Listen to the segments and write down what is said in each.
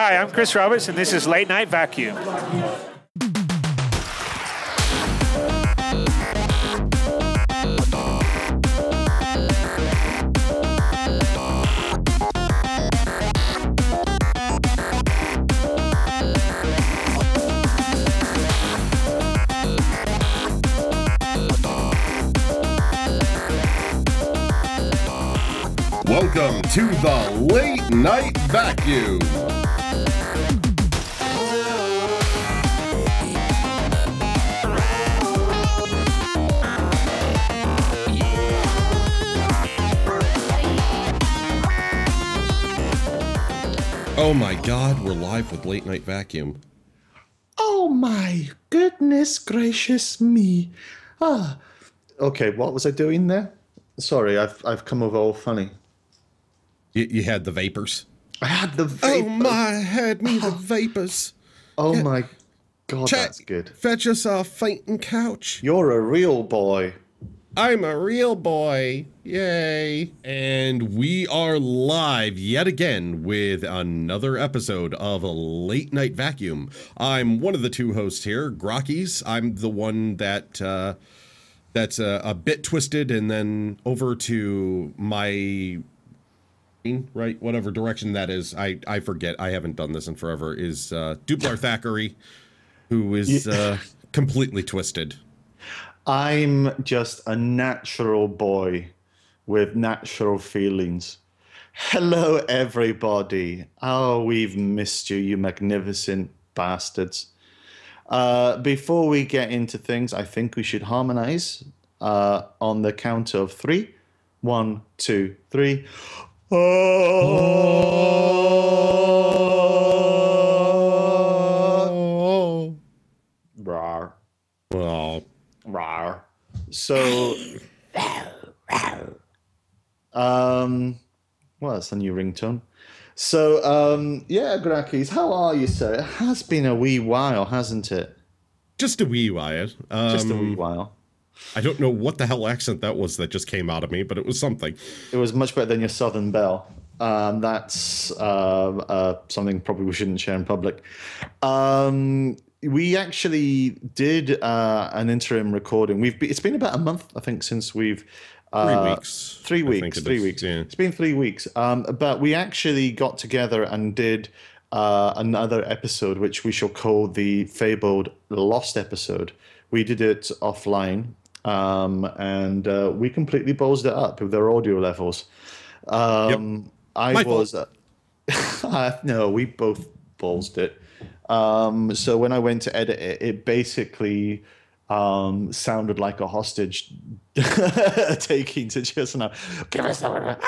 Hi, I'm Chris Roberts, and this is Late Night Vacuum. Welcome to the Late Night Vacuum. Oh my god, we're live with Late Night Vacuum. Oh my goodness gracious me. Ah. Okay, what was I doing there? Sorry, I've I've come over all funny. You, you had the vapors. I had the vapors. Oh my, had me the vapors. Oh my god, that's good. Fetch us our fainting couch. You're a real boy. I'm a real boy. Yay. And we are live yet again with another episode of a Late Night Vacuum. I'm one of the two hosts here, Grockies. I'm the one that uh, that's a, a bit twisted and then over to my right whatever direction that is i i forget i haven't done this in forever is uh duplar thackeray who is uh completely twisted I'm just a natural boy with natural feelings. Hello, everybody. Oh, we've missed you, you magnificent bastards. Uh, before we get into things, I think we should harmonize uh, on the count of three. One, two, three. Oh. So, um, well, that's a new ringtone. So, um, yeah, Grakis, how are you, sir? It has been a wee while, hasn't it? just a wee while um, Just a wee while. i don't know what the hell accent that was that just came out of me but it was something It was much better than your Southern Belle. Um, that's uh, uh, something probably we shouldn't share in public. Um, we actually did uh, an interim recording. We've be, it's been about a month, I think, since we've three uh, weeks Three weeks. Three is, weeks. yeah. It's been three weeks. Um, but we actually got together and did uh, another episode, which we shall call the fabled lost episode. We did it offline, um, and uh, we completely ballsed it up with their audio levels. Um, I My was. Uh, no, we both ballsed it. Um, so when I went to edit it, it basically um, sounded like a hostage taking to just now. Give us the-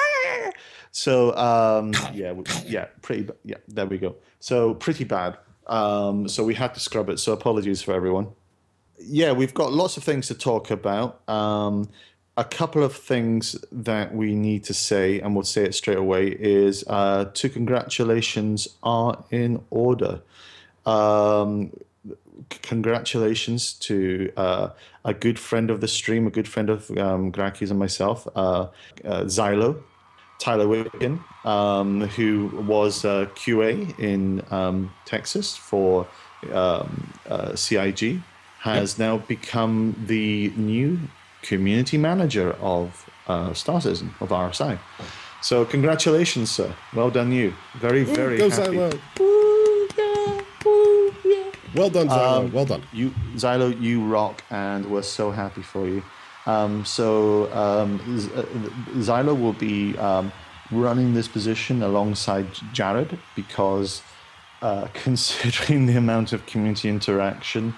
So um, yeah, yeah, pretty. Yeah, there we go. So pretty bad. Um, so we had to scrub it. So apologies for everyone. Yeah, we've got lots of things to talk about. Um, a couple of things that we need to say, and we'll say it straight away, is uh, two congratulations are in order. Um, c- congratulations to uh, a good friend of the stream, a good friend of um, Graki's and myself, uh, uh, Xylo, Tyler Witkin, um, who was uh, QA in um, Texas for um, uh, CIG, has now become the new community manager of uh, Star Citizen, of RSI. So congratulations, sir. Well done, you. Very, very Go happy. Xylo. Woo, yeah, woo, yeah. Well done Xylo. Um, well done You, Xylo, you rock, and we're so happy for you. Um, so um, Z- uh, Xylo will be um, running this position alongside Jared because, uh, considering the amount of community interaction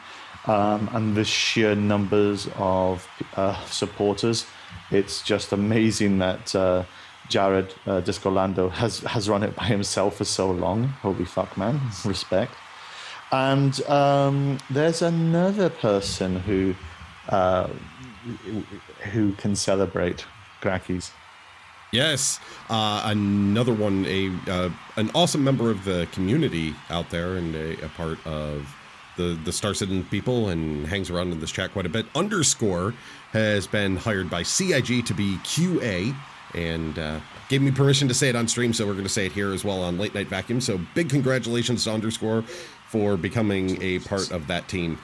um, and the sheer numbers of uh, supporters, it's just amazing that uh, Jared uh, Disco Lando has has run it by himself for so long. Holy fuck, man! Respect. And um, there's another person who uh, who can celebrate Grakis. Yes, uh, another one, a uh, an awesome member of the community out there, and a, a part of the the Star Citizen people, and hangs around in this chat quite a bit. Underscore has been hired by CIG to be QA, and uh, gave me permission to say it on stream, so we're going to say it here as well on Late Night Vacuum. So big congratulations to Underscore for becoming a part of that team.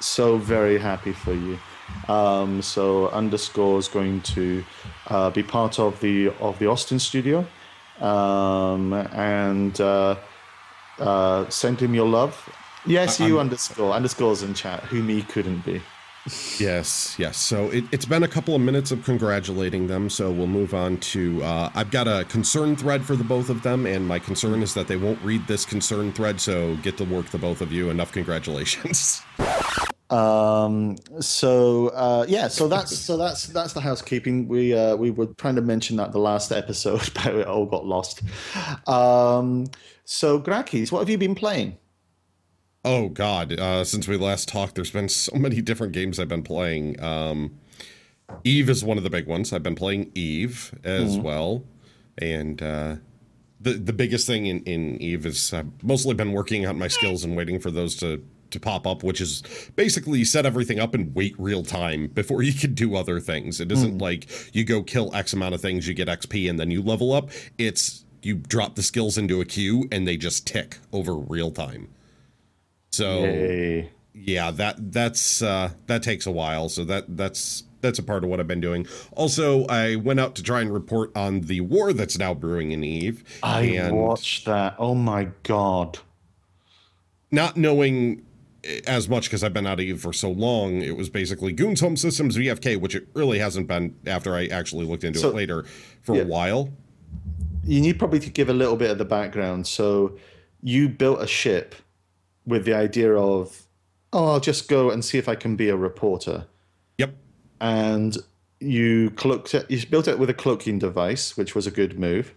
So very happy for you. Um, so underscore is going to uh, be part of the of the Austin studio, um, and uh, uh, send him your love. Yes, you underscore underscores in chat. Who me couldn't be. Yes, yes. So it, it's been a couple of minutes of congratulating them. So we'll move on to. Uh, I've got a concern thread for the both of them, and my concern is that they won't read this concern thread. So get to work, the both of you. Enough congratulations. Um, so uh, yeah, so that's so that's that's the housekeeping. We uh, we were trying to mention that the last episode, but it all got lost. Um, so Grakis, what have you been playing? Oh God! Uh, since we last talked, there's been so many different games I've been playing. Um, Eve is one of the big ones. I've been playing Eve as well, and uh, the the biggest thing in in Eve is I've mostly been working on my skills and waiting for those to to pop up, which is basically set everything up and wait real time before you can do other things. It isn't like you go kill X amount of things, you get XP, and then you level up. It's you drop the skills into a queue and they just tick over real time. So Yay. yeah, that that's uh, that takes a while. So that that's that's a part of what I've been doing. Also, I went out to try and report on the war that's now brewing in Eve, I and watched that. Oh my god. not knowing as much because I've been out of Eve for so long, it was basically Goons Home Systems VFK, which it really hasn't been after I actually looked into So- it later for yeah. a while. You need probably to give a little bit of the background. So you built a ship with the idea of, oh, I'll just go and see if I can be a reporter. Yep. and you cloaked it. You built it with a cloaking device, which was a good move.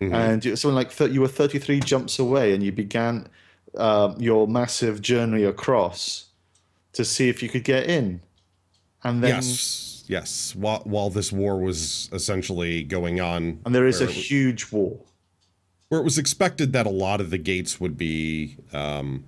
And you, something like thir- you were 33 jumps away, and you began um, your massive journey across to see if you could get in. And then, yes. Yes. While while this war was essentially going on, and there is a was- huge war. where it was expected that a lot of the gates would be um,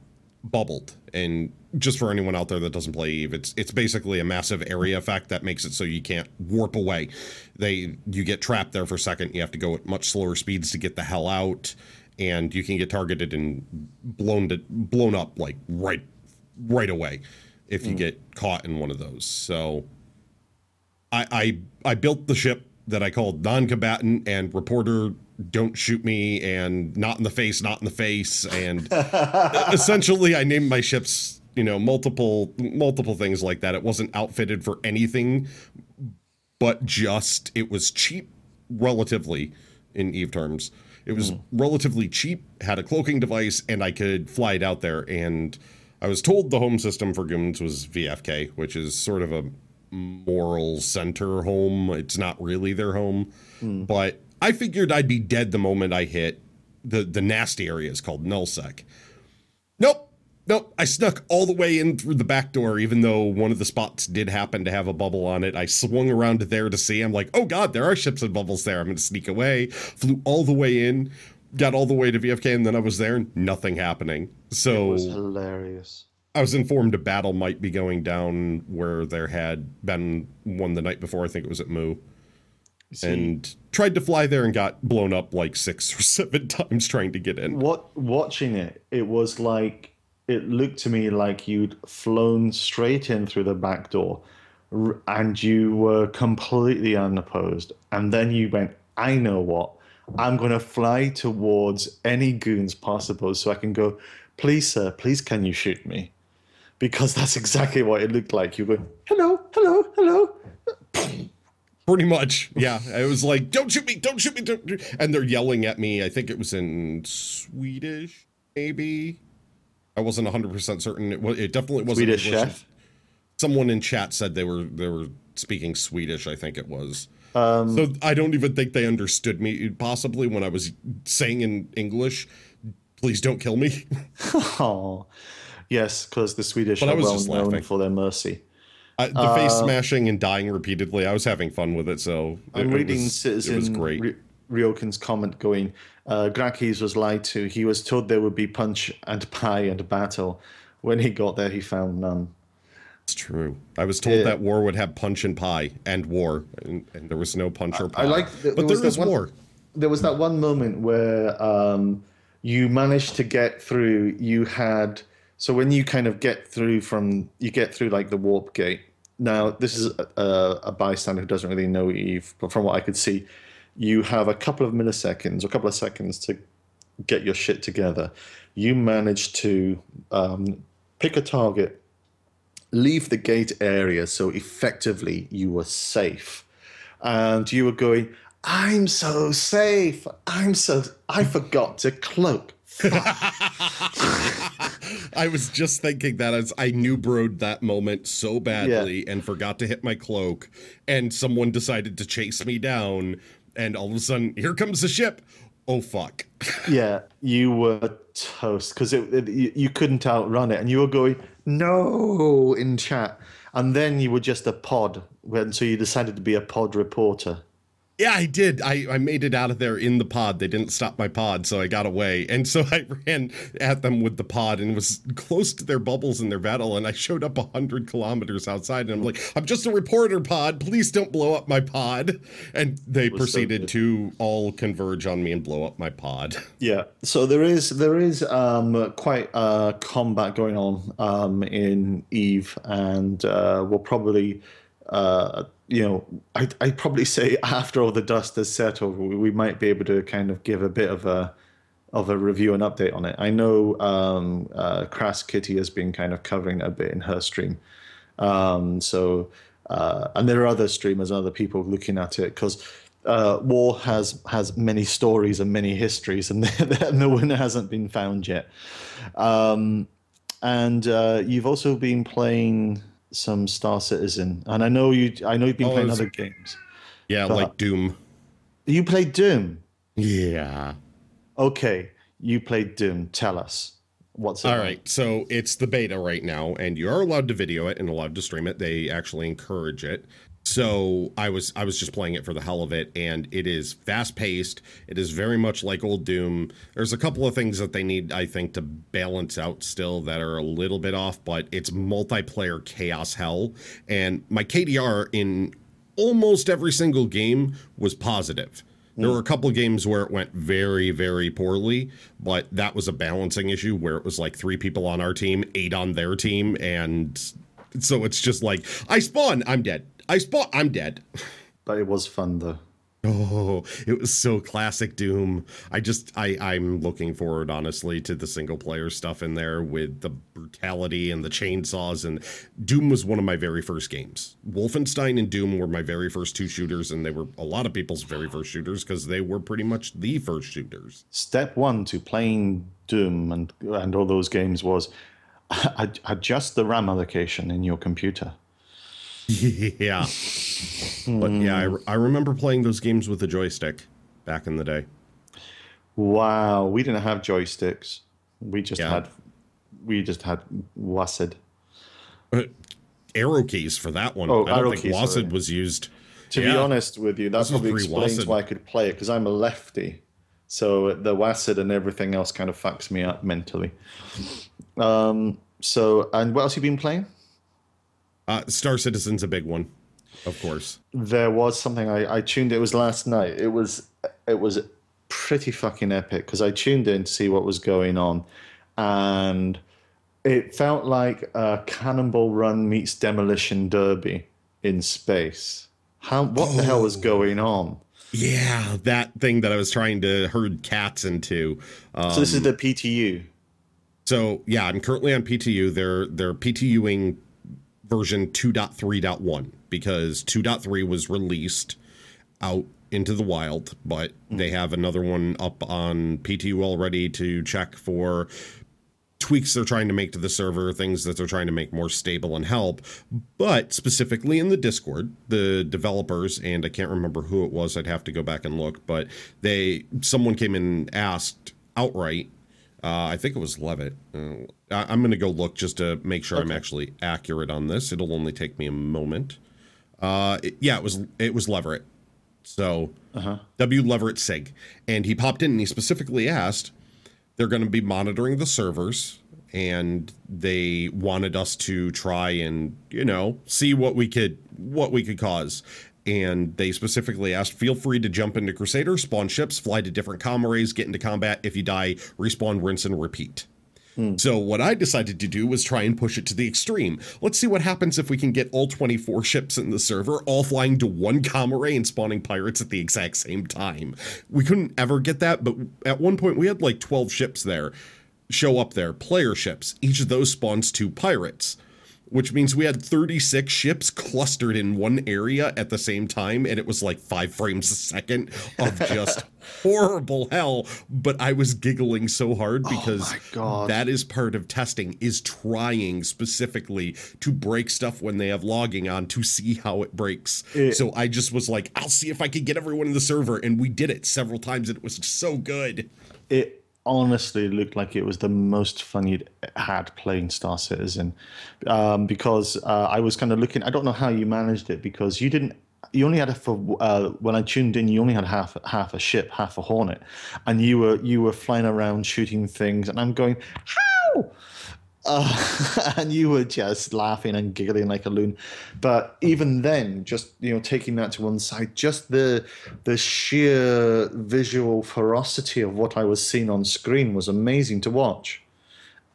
bubbled. And just for anyone out there that doesn't play Eve, it's it's basically a massive area effect that makes it so you can't warp away. They you get trapped there for a second. You have to go at much slower speeds to get the hell out, and you can get targeted and blown to, blown up like right right away if you hmm. get caught in one of those. So I, I I built the ship that I called non-combatant and reporter. Don't shoot me and not in the face, not in the face, and essentially I named my ships, you know, multiple multiple things like that. It wasn't outfitted for anything, but just it was cheap, relatively, in Eve terms. It was hmm. relatively cheap, had a cloaking device, and I could fly it out there. And I was told the home system for Goons was VFK, which is sort of a moral center home. It's not really their home, but I figured I'd be dead the moment I hit the the nasty areas called nullsec. Nope. Nope. I snuck all the way in through the back door, even though one of the spots did happen to have a bubble on it. I swung around there to see. I'm like, oh god, there are ships and bubbles there. I'm gonna sneak away. Flew all the way in, got all the way to VFK, and then I was there, and nothing happening. It So was hilarious. I was informed a battle might be going down where there had been one the night before. I think it was at Moo. See, And tried to fly there and got blown up like six or seven times trying to get in. what watching it, it was like it looked to me like you'd flown straight in through the back door, and you were completely unopposed. And then you went, I know what. I'm going to fly towards any goons possible so I can go, please, sir, please, can you shoot me? Because that's exactly what it looked like. You go, hello, hello, hello. Pretty much, yeah. It was like, "Don't shoot me! Don't shoot me!" Don't. shoot-" And they're yelling at me. I think it was in Swedish, maybe. I wasn't 100 percent certain. It was. It definitely wasn't Swedish English. chef? Someone in chat said they were they were speaking Swedish. I think it was. Um, So I don't even think they understood me. Possibly when I was saying in English, "Please don't kill me." Oh, yes, because the Swedish But I are was well known laughing. for their mercy. I, the face smashing and dying repeatedly. I was having fun with it. So it- I'm it reading was- Citizen It was great. Ry- Ryokin's comment going, uh, Grakis was lied to. He was told there would be punch and pie and battle. When he got there, he found none. It's true. I was told Yeah. that war would have punch and pie and war, and, and there was no punch or pie. I like. but there was there that one- war. There was that one moment where um, you managed to get through. You had so when you kind of get through from you get through like the warp gate. Now this is a, a bystander who doesn't really know Eve, but from what I could see, you have a couple of milliseconds or a couple of seconds to get your shit together. You manage to um, pick a target, leave the gate area, so effectively you were safe, and you were going. I'm so safe. I'm so. I forgot to cloak. I was just thinking that as I knew broed that moment so badly and forgot to hit my cloak, and someone decided to chase me down, and all of a sudden, here comes the ship. Oh fuck! Yeah, you were toast because it, it, you you couldn't outrun it, and you were going no in chat, and then you were just a pod. When so you decided to be a pod reporter. Yeah, I did. I, I made it out of there in the pod. They didn't stop my pod, so I got away. And so I ran at them with the pod and was close to their bubbles in their battle. And I showed up 100 kilometers outside. And I'm like, I'm just a reporter pod. Please don't blow up my pod. And they was so proceeded to all converge on me and blow up my pod. Yeah, so there is there is um, quite uh, combat going on um, in Eve, and uh, we'll probably, uh, you know, I I probably say after all the dust has settled, we, might be able to kind of give a bit of a of a review and update on it. I know um, uh, Crass Kitty has been kind of covering a bit in her stream, um, so uh, and there are other streamers, and other people looking at it because uh, war has has many stories and many histories, and the winner hasn't been found yet. Um, and uh, you've also been playing some Star Citizen, and I know you. I know you've been Oh, playing it's- other games. Yeah, like Doom. You played Doom. Yeah. Okay, you played Doom. Tell us what's it All like? so it's the beta right now, and you are allowed to video it and allowed to stream it. They actually encourage it. So I was I was just playing it for the hell of it, and it is fast paced. It is very much like old Doom. There's a couple of things that they need, I think, to balance out still that are a little bit off, but it's multiplayer chaos hell. And my KDR in almost every single game was positive. There were a couple games where it went very, very poorly, but that was a balancing issue where it was like three people on our team, eight on their team, and so it's just like I spawn, I'm dead. I spot. I'm dead. But it was fun though. Oh, it was so classic Doom. I just I I'm looking forward honestly to the single player stuff in there with the brutality and the chainsaws and Doom was one of my very first games. Wolfenstein and Doom were my very first two shooters and they were a lot of people's very first shooters because they were pretty much the first shooters. Step one to playing Doom and and all those games was adjust the RAM allocation in your computer. yeah. But yeah, I, I remember playing those games with a joystick back in the day. Wow, we didn't have joysticks. We just Yeah. had we just had WASD. Uh, arrow keys for that one. Oh, I don't think WASD was used. To be honest with you, that This probably explains pre-WASD. why I could play it because I'm a lefty. So the WASD and everything else kind of fucks me up mentally. Um, so, and what else have you been playing? Uh, Star Citizen's a big one, of course. There was something I, I tuned. It was last night. It was it was pretty fucking epic because I tuned in to see what was going on, and it felt like a Cannonball Run meets Demolition Derby in space. How what the hell was going on? Yeah, that thing that I was trying to herd cats into. Um, So this is the PTU. So yeah, I'm currently on PTU. They're they're PTUing version 2.3.1 because 2.3 was released out into the wild, but they have another one up on PTU already to check for tweaks they're trying to make to the server, things that they're trying to make more stable and help. But specifically in the Discord, the developers and I can't remember who it was, I'd have to go back and look, but they someone came in and asked outright uh, I think it was Levitt. Uh, I, I'm going to go look just to make sure I'm actually accurate on this. It'll only take me a moment. Uh, it- yeah, it was it was Leverett. So W Leverett Sig, and he popped in and he specifically asked, they're going to be monitoring the servers and they wanted us to try and you know see what we could what we could cause and they specifically asked feel free to jump into crusader spawn ships fly to different com arrays get into combat if you die respawn rinse and repeat hmm. so what I decided to do was try and push it to the extreme. Let's see what happens if we can get all 24 ships in the server all flying to one com array and spawning pirates at the exact same time. We couldn't ever get that, but at one point we had like 12 ships there show up there, player ships. Each of those spawns two pirates. Which means we had 36 ships clustered in one area at the same time, and it was like five frames a second of just horrible hell. But I was giggling so hard oh because my God. that is part of testing is trying specifically to break stuff when they have logging on to see how it breaks. It- so I just was like, I'll see if I can get everyone in the server, and we did it several times, and it was so good. it honestly looked like it was the most fun you'd had playing Star Citizen, um, because uh, I was kind of looking. I don't know how you managed it because you didn't. You only had a for uh, when I tuned in. You only had half half a ship, half a Hornet, and you were you were flying around shooting things, and I'm going how. Uh, and you were just laughing and giggling like a loon, but even then, just you know, taking that to one side, just the the sheer visual ferocity of what I was seeing on screen was amazing to watch.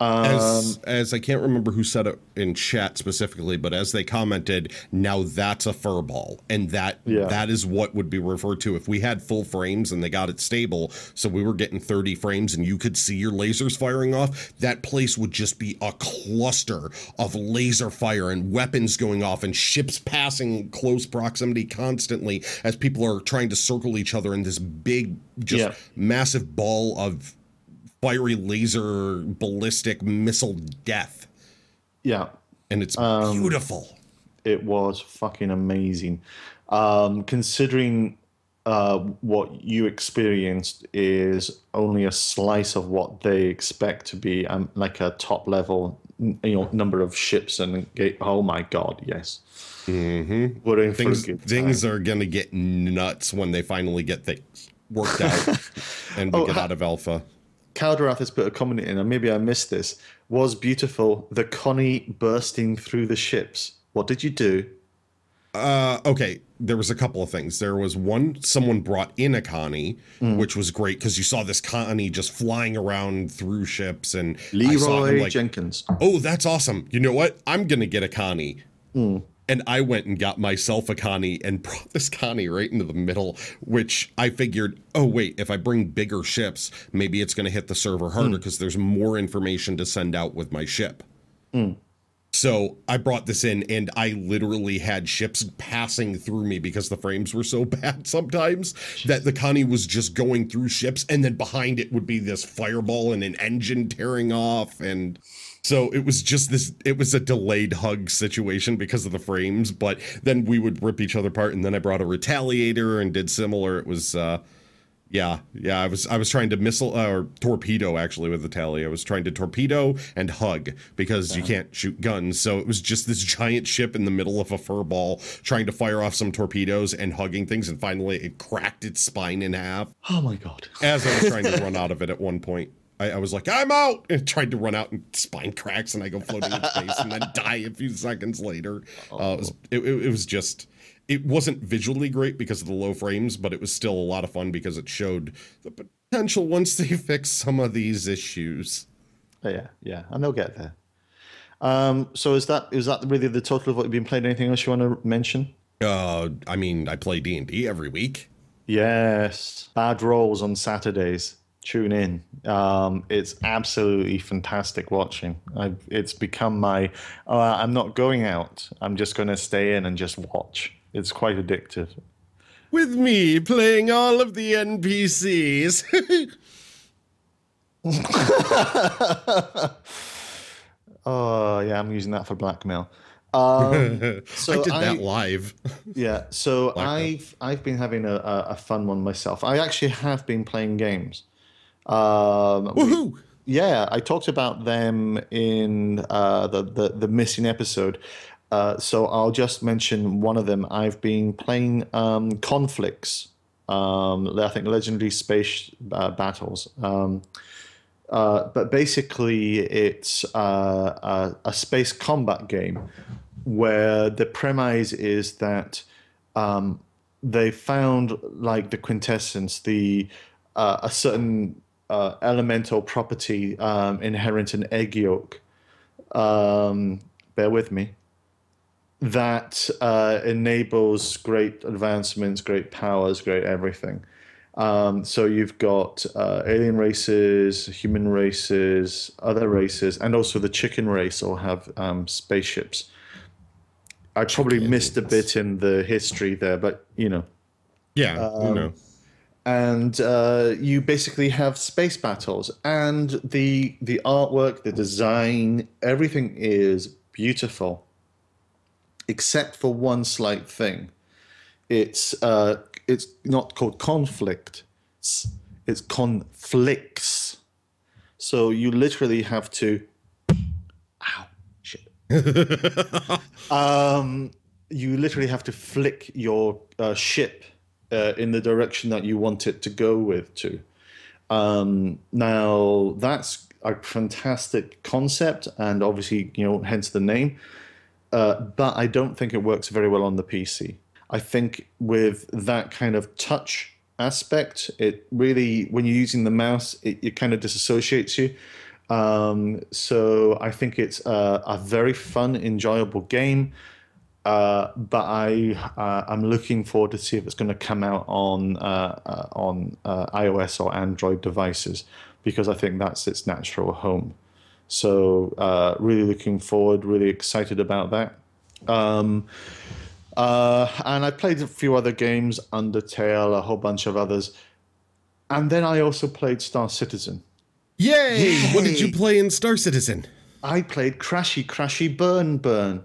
As um, as I can't remember who said it in chat specifically, but as they commented, now that's a furball, and that Yeah. that is what would be referred to if we had full frames and they got it stable. So we were getting 30 frames, and you could see your lasers firing off. That place would just be a cluster of laser fire and weapons going off, and ships passing close proximity constantly as people are trying to circle each other in this big, just Yeah. massive ball of fiery laser ballistic missile death Yeah, and it's Um, beautiful it was fucking amazing. Um, considering uh, what you experienced is only a slice of what they expect to be um, like a top level, you know, number of ships and oh my god, yes. Mm-hmm. In things for a good things are gonna get nuts when they finally get things worked out and we Oh, get ha- out of alpha Calderath has put a comment in, and maybe I missed this. Was beautiful. The Connie bursting through the ships. What did you do? uh okay there was a couple of things there was one someone brought in a connie Mm. which was great because you saw this connie just flying around through ships and I saw him Leroy like Jenkins. oh, that's awesome. You know what? I'm going to get a Connie. Hmm. And I went and got myself a Connie and brought this Connie right into the middle, which I figured, oh, wait, if I bring bigger ships, maybe it's going to hit the server harder Hmm. because there's more information to send out with my ship. So I brought this in and I literally had ships passing through me because the frames were so bad sometimes that the Connie was just going through ships and then behind it would be this fireball and an engine tearing off and so it was just this it was a delayed hug situation because of the frames but then we would rip each other apart and then I brought a retaliator and did similar it was uh yeah, yeah. I was I was trying to missile uh, or torpedo actually with the tally. I was trying to torpedo and hug because you can't shoot guns. So it was just this giant ship in the middle of a fur ball trying to fire off some torpedoes and hugging things. And finally, it cracked its spine in half Oh my god. as I was trying to run out of it at one point. I, I was like, I'm out, and tried to run out, and spine cracks, and I go floating in space, and then die a few seconds later. Uh, it was it, it, it was just it wasn't visually great because of the low frames, but it was still a lot of fun because it showed the potential once they fix some of these issues. Oh, yeah, yeah, and they'll get there. Um, so is that is that really the total of what you've been playing? Anything else you want to mention? Uh, I mean, I play D and D every week. Yes, bad rolls on Saturdays. Tune in. Um, it's absolutely fantastic watching. I, it's become my. Oh, I'm not going out. I'm just going to stay in and just watch. It's quite addictive. With me playing all of the NPCs. Oh yeah, I'm using that for blackmail. Um, so I did that live. Yeah, so. I've I've been having a, a fun one myself. I actually have been playing games. Um, we- Woohoo! yeah, I talked about them in uh, the, the the missing episode. Uh, so I'll just mention one of them. I've been playing um, Conflicks. Um, I think Legendary Space uh, Battles. Um, Uh, but basically, it's uh, a, a space combat game where the premise is that um, they found like the quintessence, the uh, a certain uh, elemental property um, inherent in egg yolk. Um, bear with me. That uh, enables great advancements, great powers, great everything. Um, so you've got uh, alien races, human races, other races, and also the chicken race all have um, spaceships. I probably missed a bit in the history there, but you know. Yeah, you know. And uh, you basically have space battles, and the the artwork, the design, everything is beautiful, except for one slight thing. It's uh, it's not called conflict. It's, it's conflicks. So you literally have to. Ow! Shit. um, you literally have to flick your uh, ship uh, in the direction that you want it to go with to. Um, now that's a fantastic concept, and obviously, you know, hence the name. Uh, but I don't think it works very well on the PC. I think with that kind of touch aspect, it really, when you're using the mouse, it, it kind of disassociates you. Um, so I think it's a, a very fun, enjoyable game. Uh, but I uh, I'm looking forward to see if it's going to come out on uh, uh on uh, iOS or Android devices because I think that's its natural home. So uh, really looking forward, really excited about that. Um, and I played a few other games, Undertale, a whole bunch of others, and then I also played Star Citizen. Yay! Yay! What did you play in Star Citizen? I played Crashy Crashy Burn Burn.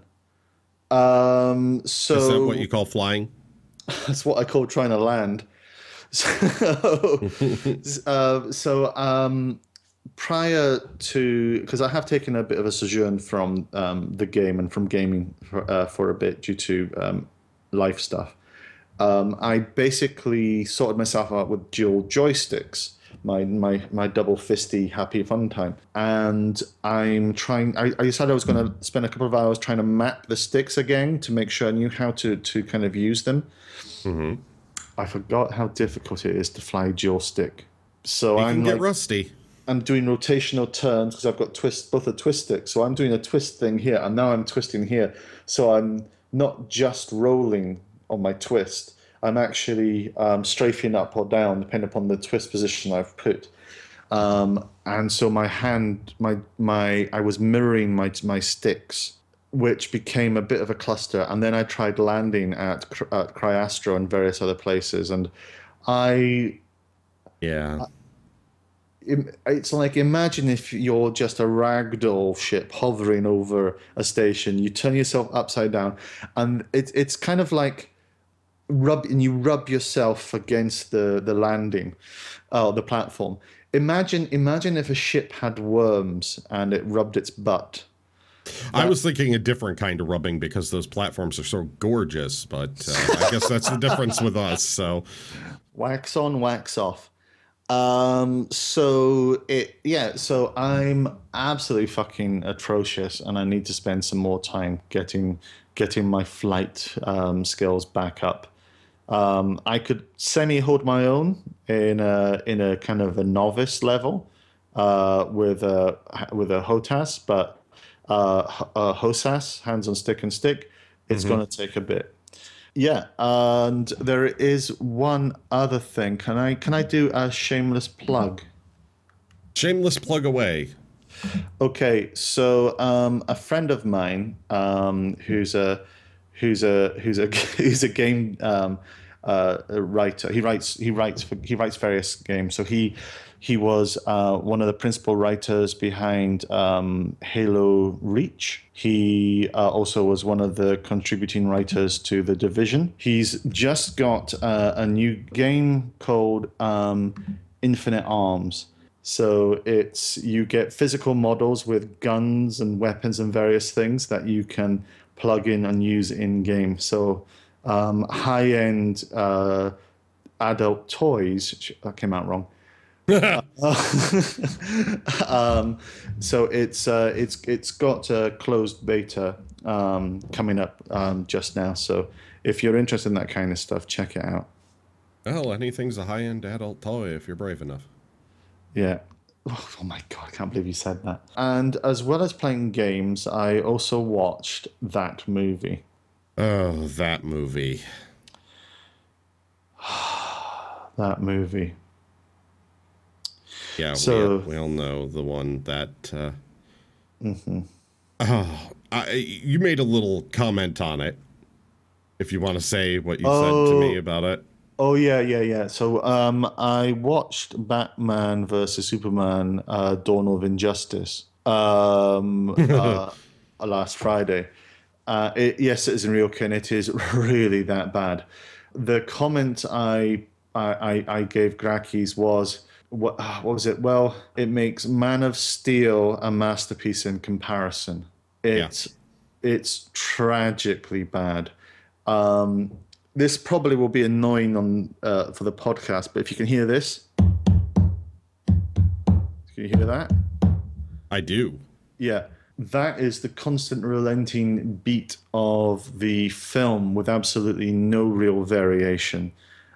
Um, so Is that what you call flying? That's what I call trying to land. So, uh, so um, prior to, because I have taken a bit of a sojourn from um, the game and from gaming for, uh, for a bit due to um, life stuff, um, I basically sorted myself out with dual joysticks. My, my my double fisty happy fun time and i'm trying i, I decided i was going to spend a couple of hours trying to map the sticks again to make sure i knew how to to kind of use them mm-hmm. I forgot how difficult it is to fly dual stick. So You I'm can get like, rusty. I'm doing rotational turns because I've got twist both a twist stick. So I'm doing a twist thing here, and now I'm twisting here. So I'm not just rolling on my twist. I'm actually um, strafing up or down depending upon the twist position I've put. Um, and so my hand, my my, I was mirroring my my sticks, which became a bit of a cluster. And then I tried landing at, at Cry-Astro and various other places, and I Yeah. im- it's like imagine if you're just a ragdoll ship hovering over a station you turn yourself upside down and it, it's kind of like rub and you rub yourself against the the landing uh, the platform. Imagine imagine if a ship had worms and it rubbed its butt. I was thinking a different kind of rubbing because those platforms are so gorgeous, but uh, I guess that's the difference with us. So, wax on wax off. Um so it yeah so i'm absolutely fucking atrocious and i need to spend some more time getting getting my flight um skills back up um i could semi hold my own in a in a kind of a novice level uh with a with a hotas but uh, uh hosas hands on stick and stick it's going to take a bit yeah, and there is one other thing. Can I can I do a shameless plug? shameless plug away. Okay, so um, a friend of mine um, who's a who's a who's a who's a game um, uh, a writer. He writes he writes for, he writes various games. So he he was uh, one of the principal writers behind um, Halo Reach. He uh, also was one of the contributing writers to The Division. He's just got uh, a new game called um, Infinite Arms. So it's you get physical models with guns and weapons and various things that you can plug in and use in game. So um, high end uh, adult toys that came out wrong. um, so it's uh, it's it's got a closed beta um, coming up um, just now. So if you're interested in that kind of stuff, check it out. Well, anything's a high-end adult toy if you're brave enough. Yeah. Oh my god, I can't believe you said that. And as well as playing games, I also watched that movie. Oh, that movie. That movie. Yeah, So- we, we all know the one that. Uh, Mm-hmm. Oh, I, you made a little comment on it. If you want to say what you said to me Oh. about it. Oh yeah, yeah, yeah. So um, I watched Batman versus Superman: uh, Dawn of Injustice um, uh, last Friday. Uh, it, yes, it is in Ryokan. It is really that bad. The comment I I, I, gave Grakis was what what was it? Well, it makes Man of Steel a masterpiece in comparison. It's it's tragically bad. Um, this probably will be annoying on uh, for the podcast, but if you can hear this, can you hear that? I do. Yeah, that is the constant relenting beat of the film with absolutely no real variation,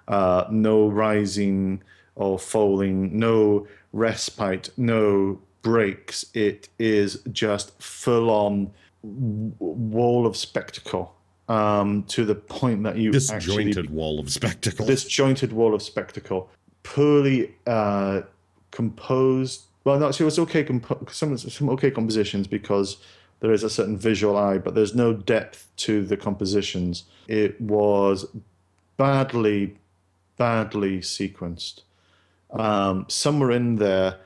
uh, no rising or falling, no respite, no breaks. It is just full on wall of spectacle um, to the point that you actually Disjointed wall of spectacle. disjointed wall of spectacle, poorly uh, composed. Well, no, actually, it was okay. Compo- some some okay compositions because there is a certain visual eye, but there's no depth to the compositions. It was badly, badly sequenced. Um, somewhere in there,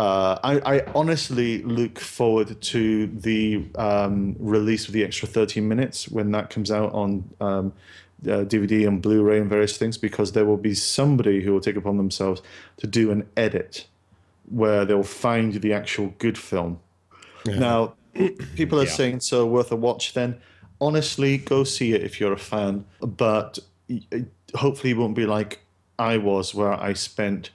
uh, I, I honestly look forward to the um, release of the extra 13 minutes when that comes out on um, uh, DVD and Blu-ray and various things, because there will be somebody who will take upon themselves to do an edit where they'll find the actual good film. Now, people are Yeah. saying so worth a watch. Then, honestly, go see it if you're a fan. But hopefully, it won't be like I was, where I spent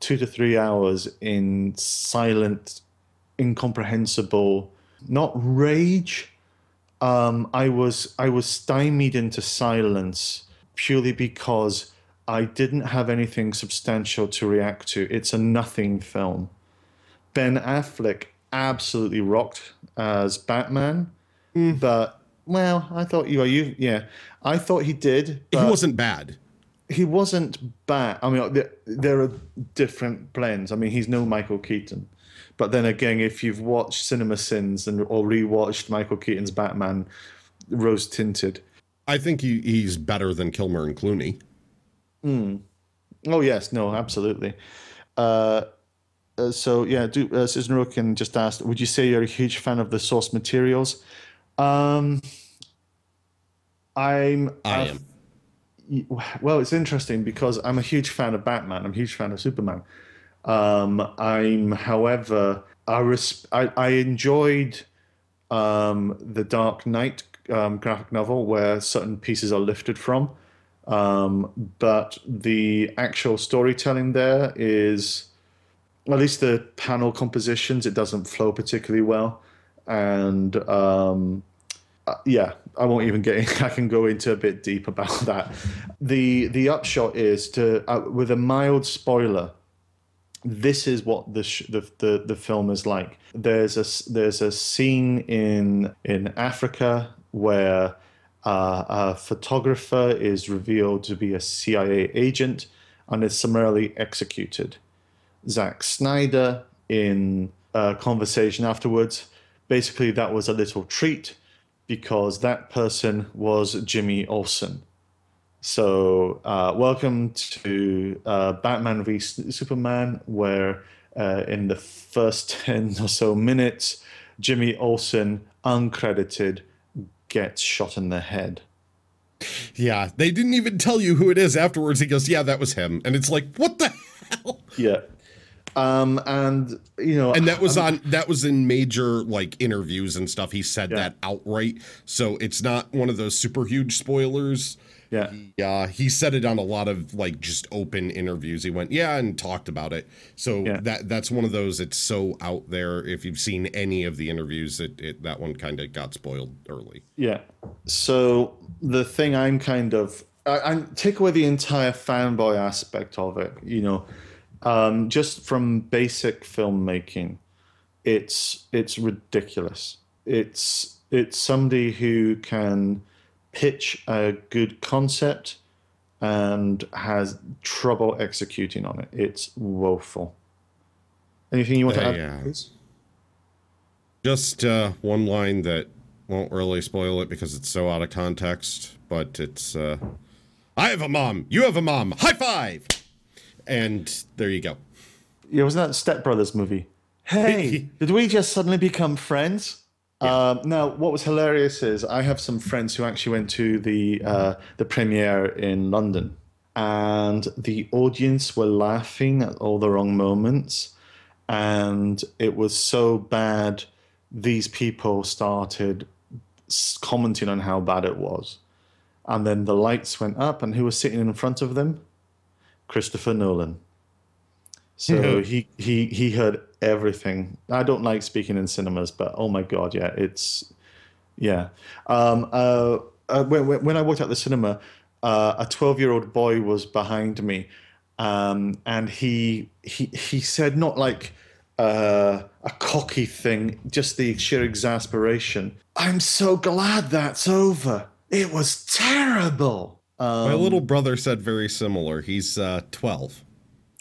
two to three hours in silent, incomprehensible, not rage. Um, I was I was stymied into silence purely because I didn't have anything substantial to react to. It's a nothing film. Ben Affleck absolutely rocked as Batman, but well, I thought you, are you, yeah, I thought he did. he wasn't bad. He wasn't bad. I mean, there, there are different blends. I mean, he's no Michael Keaton, but then again, if you've watched Cinema Sins and or rewatched Michael Keaton's Batman, rose tinted. I think he, he's better than Kilmer and Clooney. Oh yes, no, absolutely. Uh, uh, so yeah, do, uh, Susan Roken just asked, would you say you're a huge fan of the source materials? Um, I'm. I am. well, it's interesting because I'm a huge fan of Batman. I'm a huge fan of Superman. Um, I'm, however, I, res- I, I enjoyed um, the Dark Knight um, graphic novel where certain pieces are lifted from, um, but the actual storytelling there is, at least the panel compositions, it doesn't flow particularly well, and um, uh, yeah, I won't even get. In, I can go into a bit deep about that. the The upshot is to, uh, with a mild spoiler, this is what the, sh- the the the film is like. There's a there's a scene in in Africa where uh, a photographer is revealed to be a CIA agent and is summarily executed. Zack Snyder in a conversation afterwards. Basically, that was a little treat because that person was Jimmy Olsen. So, uh, welcome to uh, Batman v Superman, where uh, in the first 10 or so minutes, Jimmy Olsen, uncredited, gets shot in the head. Yeah, they didn't even tell you who it is afterwards. He goes, "Yeah, that was him," and it's like, "What the hell?" Yeah. Um, and, you know, And that was on that was in major like interviews and stuff. He said Yeah. that outright, so it's not one of those super huge spoilers. Yeah. Yeah, he said it on a lot of like just open interviews. He went, yeah, and talked about it. So Yeah. that that's one of those. It's so out there. If you've seen any of the interviews, it, it that one kind of got spoiled early. Yeah. So the thing I'm kind of I, I take away the entire fanboy aspect of it. You know, um, just from basic filmmaking, it's it's ridiculous. It's it's somebody who can pitch a good concept and has trouble executing on it. It's woeful. Anything you want to Uh, add? yeah. please? Just uh, one line that won't really spoil it because it's so out of context, but it's uh, I have a mom, you have a mom, high five, and there you go. Yeah, wasn't that Step Brothers movie? Hey, did we just suddenly become friends? Um, now, what was hilarious is I have some friends who actually went to the uh, the premiere in London, and the audience were laughing at all the wrong moments, and it was so bad. These people started commenting on how bad it was, and then the lights went up, and who was sitting in front of them? Christopher Nolan. So he he he heard everything. I don't like speaking in cinemas, but oh my god, yeah, it's yeah. Um, uh, uh, when, when when I walked out the cinema, uh, a twelve-year-old boy was behind me, um, and he he he said not like uh, a cocky thing, just the sheer exasperation. I'm so glad that's over. It was terrible. Um, My little brother said very similar. He's uh, twelve.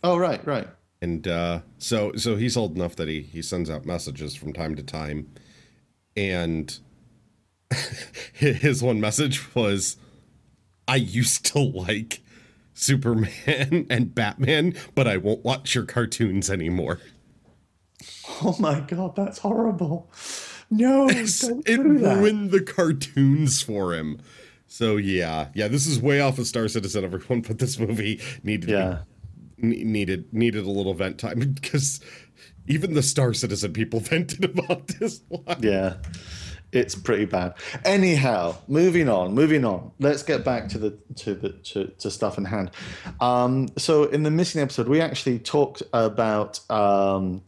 oh right, right. and uh, so so he's old enough that he he sends out messages from time to time, and his one message was, "I used to like Superman and Batman, but I won't watch your cartoons anymore." Oh my god, that's horrible. No, don't it do that. ruined the cartoons for him. So yeah, yeah, this is way off of Star Citizen, everyone. But this movie needed to be Yeah. needed needed a little vent time because even the Star Citizen people vented about this one. Yeah. It's pretty bad. Anyhow, moving on, moving on. Let's get back to the to the to, to stuff in hand. Um, so in the missing episode, we actually talked about um,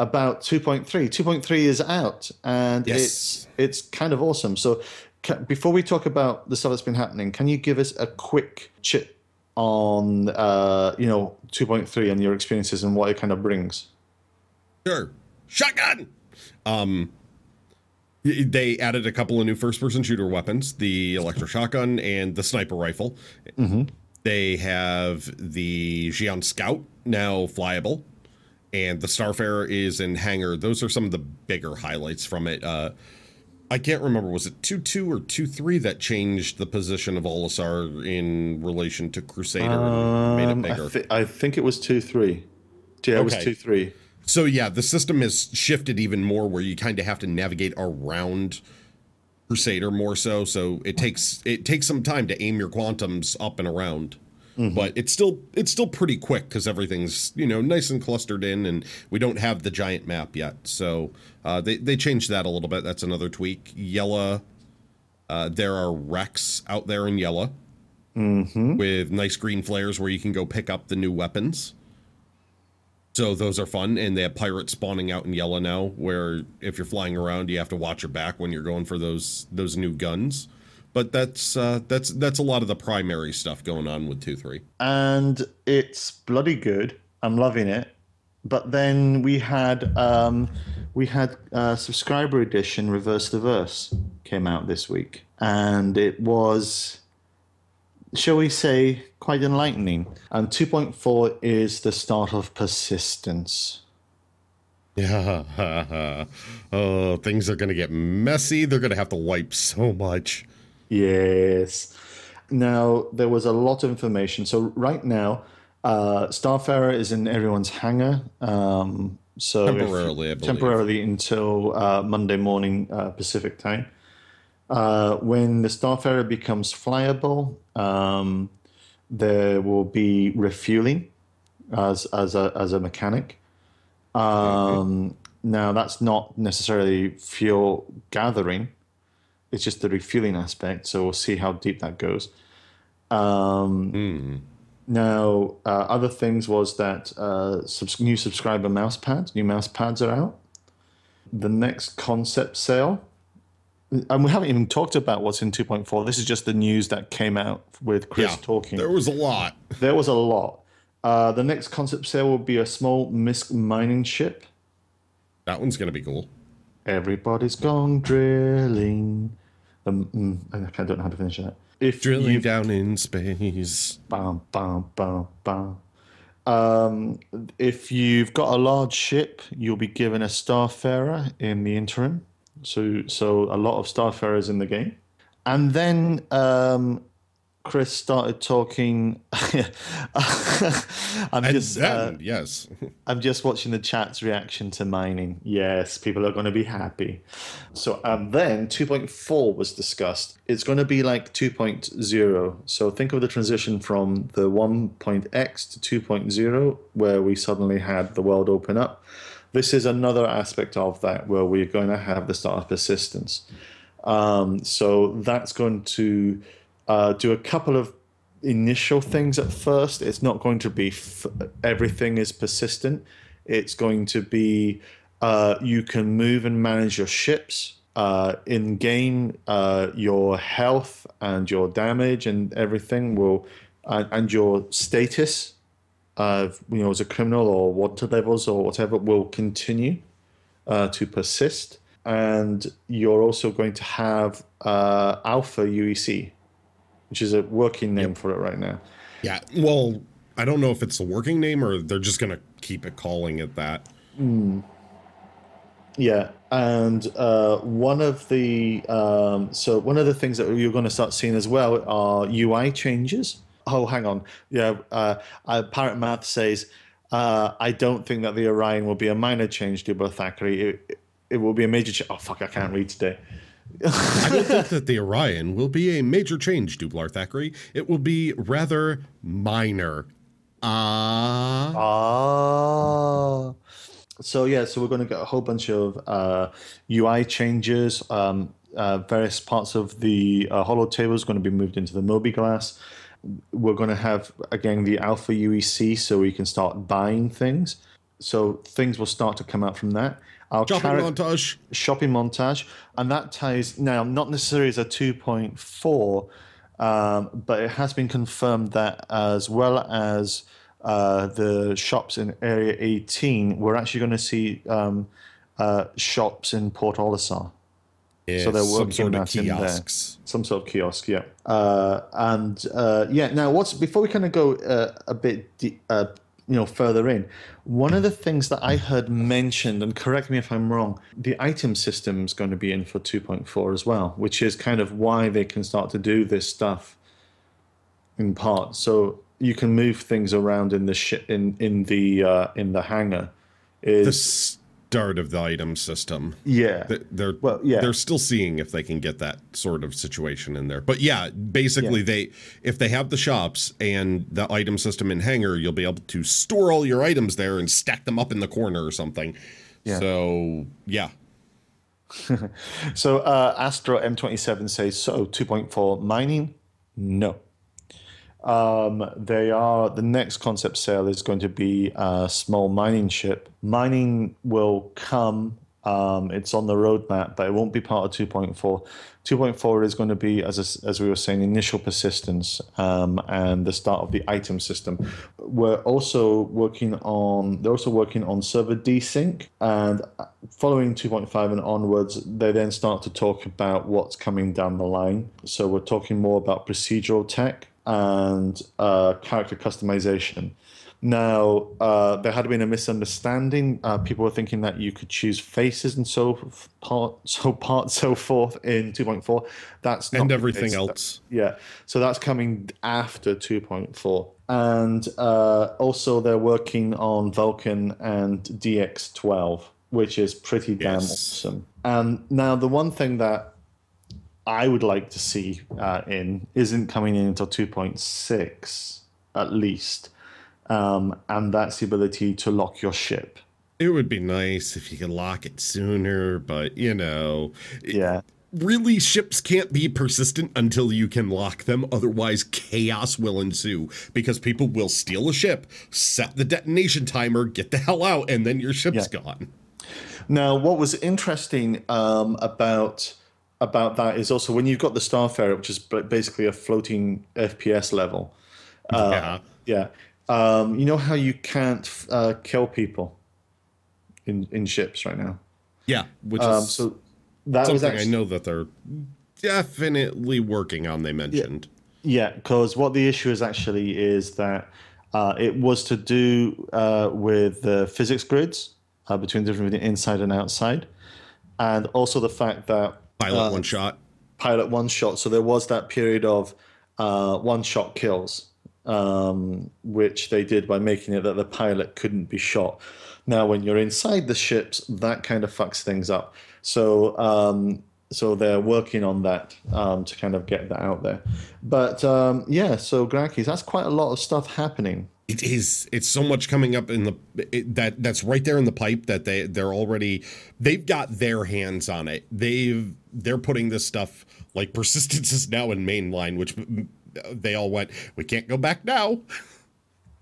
about 2.3. 2.3 is out and Yes. it's it's kind of awesome. So ca before we talk about the stuff that's been happening, can you give us a quick chit on uh, you know 2.3 and your experiences and what it kind of brings? Sure, shotgun. Um, they added a couple of new first-person shooter weapons: the electro shotgun and the sniper rifle. They have the Xi'an Scout now flyable, and the Starfarer is in hangar. Those are some of the bigger highlights from it. Uh, I can't remember was it two two or two three that changed the position of Olisar in relation to Crusader and made Um, it I, bigger. thi- I think it was 2 3. Yeah, it was 2 3. So yeah, the system has shifted even more where you kind of have to navigate around Crusader more so. So it takes it takes some time to aim your quantums up and around. But it's still it's still pretty quick because everything's you know nice and clustered in, and we don't have the giant map yet. So uh, they they changed that a little bit. That's another tweak. Yela, uh, there are wrecks out there in Yela with nice green flares where you can go pick up the new weapons. So those are fun, and they have pirates spawning out in Yela now, where if you're flying around, you have to watch your back when you're going for those those new guns. But that's uh, that's that's a lot of the primary stuff going on with two three. And it's bloody good. I'm loving it. But then we had um, we had uh, subscriber edition Reverse the Verse came out this week, and it was, shall we say, quite enlightening. And 2.4 is the start of persistence. Yeah. oh, things are gonna get messy. They're gonna have to wipe so much. Yes. Now, there was a lot of information. So, right now, uh, Starfarer is in everyone's hangar. Um, so if- Temporarily, I believe. temporarily until uh, Monday morning uh, Pacific time. Uh, when the Starfarer becomes flyable, um, there will be refueling as as a as a mechanic. Um, Now that's not necessarily fuel gathering; it's just the refueling aspect. So we'll see how deep that goes. Um, Now, uh, other things was that uh, subs- new subscriber mouse pads, new mouse pads are out. The next concept sale, and we haven't even talked about what's in 2.4. This is just the news that came out with Chris Yeah, talking. there was a lot. There was a lot. Uh, the next concept sale will be a small MISC mining ship. That one's gonna be cool. Everybody's gone drilling. Um, I don't know how to finish that. If Drilling you've down in space. Bam, bam, bam, bam. Um, if you've got a large ship, you'll be given a Starfarer in the interim. So, so a lot of Starfarers in the game. And then um, Chris started talking. I'm And just, uh, yes, I'm just watching the chat's reaction to mining. Yes, people are going to be happy. So, and then 2.4 was discussed. It's going to be like 2.0. So, think of the transition from the 1.x to 2.0, where we suddenly had the world open up. This is another aspect of that where we're going to have the start of persistence. Um, so, that's going to uh, do a couple of initial things at first. It's not going to be f- everything is persistent. It's going to be uh, you can move and manage your ships uh, in game. Uh, your health and your damage and everything will, and, and your status, uh, you know, as a criminal or wanted levels or whatever, will continue uh, to persist. And you're also going to have uh, Alpha UEC, which is a working name for it right now. yeah. Well, I don't know if it's a working name or they're just gonna keep it calling it that. Yeah, and uh, one of the um, so one of the things that you're going to start seeing as well are UI changes. Oh, hang on, yeah. Uh, uh, Parrot Math says, uh, "I don't think that the Orion will be a minor change, Dubbo Thackeray. It, it will be a major change." Oh fuck, I can't read today. I don't think that the Orion will be a major change, Dublar Thackeray. It will be rather minor. Ah. Ah. So yeah, so we're going to get a whole bunch of uh, UI changes. Um, uh, various parts of the uh, Holo table is going to be moved into the mobiGlas. We're going to have again the Alpha UEC, so we can start buying things. So things will start to come out from that. Our Shopping charac- montage. shopping montage, and that ties now not necessarily as a 2.4, um, but it has been confirmed that as well as uh, the shops in Area 18, we're actually going to see um, uh, shops in Port Olisar. So they're some sort of that in kiosks. Some sort of kiosk, yeah. Uh, and uh, yeah, now what's before we kind of go uh, a bit, de- uh, you know, further in, one of the things that I heard mentioned, and correct me if I'm wrong, the item system is going to be in for 2.4 as well, which is kind of why they can start to do this stuff in part. So you can move things around in the shi in in the uh, in the hangar. Is Start of the item system. yeah. Th- They're Well, yeah. they're still seeing if they can get that sort of situation in there. But yeah, basically Yeah. they if they have the shops and the item system in hangar, you'll be able to store all your items there and stack them up in the corner or something. Yeah. So yeah. So uh, Astro M27 says so 2.4 mining? No. Um, they are the next concept sale is going to be a small mining ship. Mining will come. Um, it's on the roadmap, but it won't be part of 2.4. 2.4 is going to be, as as we were saying, initial persistence um, and the start of the item system. We're also working on. They're also working on server desync, and following 2.5 and onwards, they then start to talk about what's coming down the line. So we're talking more about procedural tech and uh, character customization. Now, uh, there had been a misunderstanding. Uh, people were thinking that you could choose faces and so part, so part, so forth in 2.4. That's not And everything else. Yeah, so that's coming after 2.4. And uh, also, they're working on Vulkan and DX12, which is pretty damn Yes. awesome. And now, the one thing that I would like to see uh, in isn't coming in until 2.6 at least. Um, and that's the ability to lock your ship. It would be nice if you could lock it sooner, but you know, it- Yeah. really ships can't be persistent until you can lock them otherwise chaos will ensue because people will steal a ship set the detonation timer get the hell out and then your ship's Yeah. gone Now, what was interesting um, about about that is also when you've got the Starfarer, which is basically a floating FPS level. yeah Yeah, um, you know how you can't uh, kill people in in ships right now. yeah which Um, is so that something actually i know that they're definitely working on they mentioned Yeah, because what the issue is actually is that uh, it was to do uh, with the physics grids uh, between different inside and outside, and also the fact that pilot uh, one shot pilot one shot. So there was that period of uh, one shot kills, um, which they did by making it that the pilot couldn't be shot. Now, when you're inside the ships, that kind of fucks things up. So, um, so they're working on that um, to kind of get that out there. But um, yeah, so Grakis, that's quite a lot of stuff happening. It is it's so much coming up in the it, that that's right there in the pipe that they they're already they've got their hands on it. They've they're putting this stuff like persistence is now in mainline which they all went we can't go back now.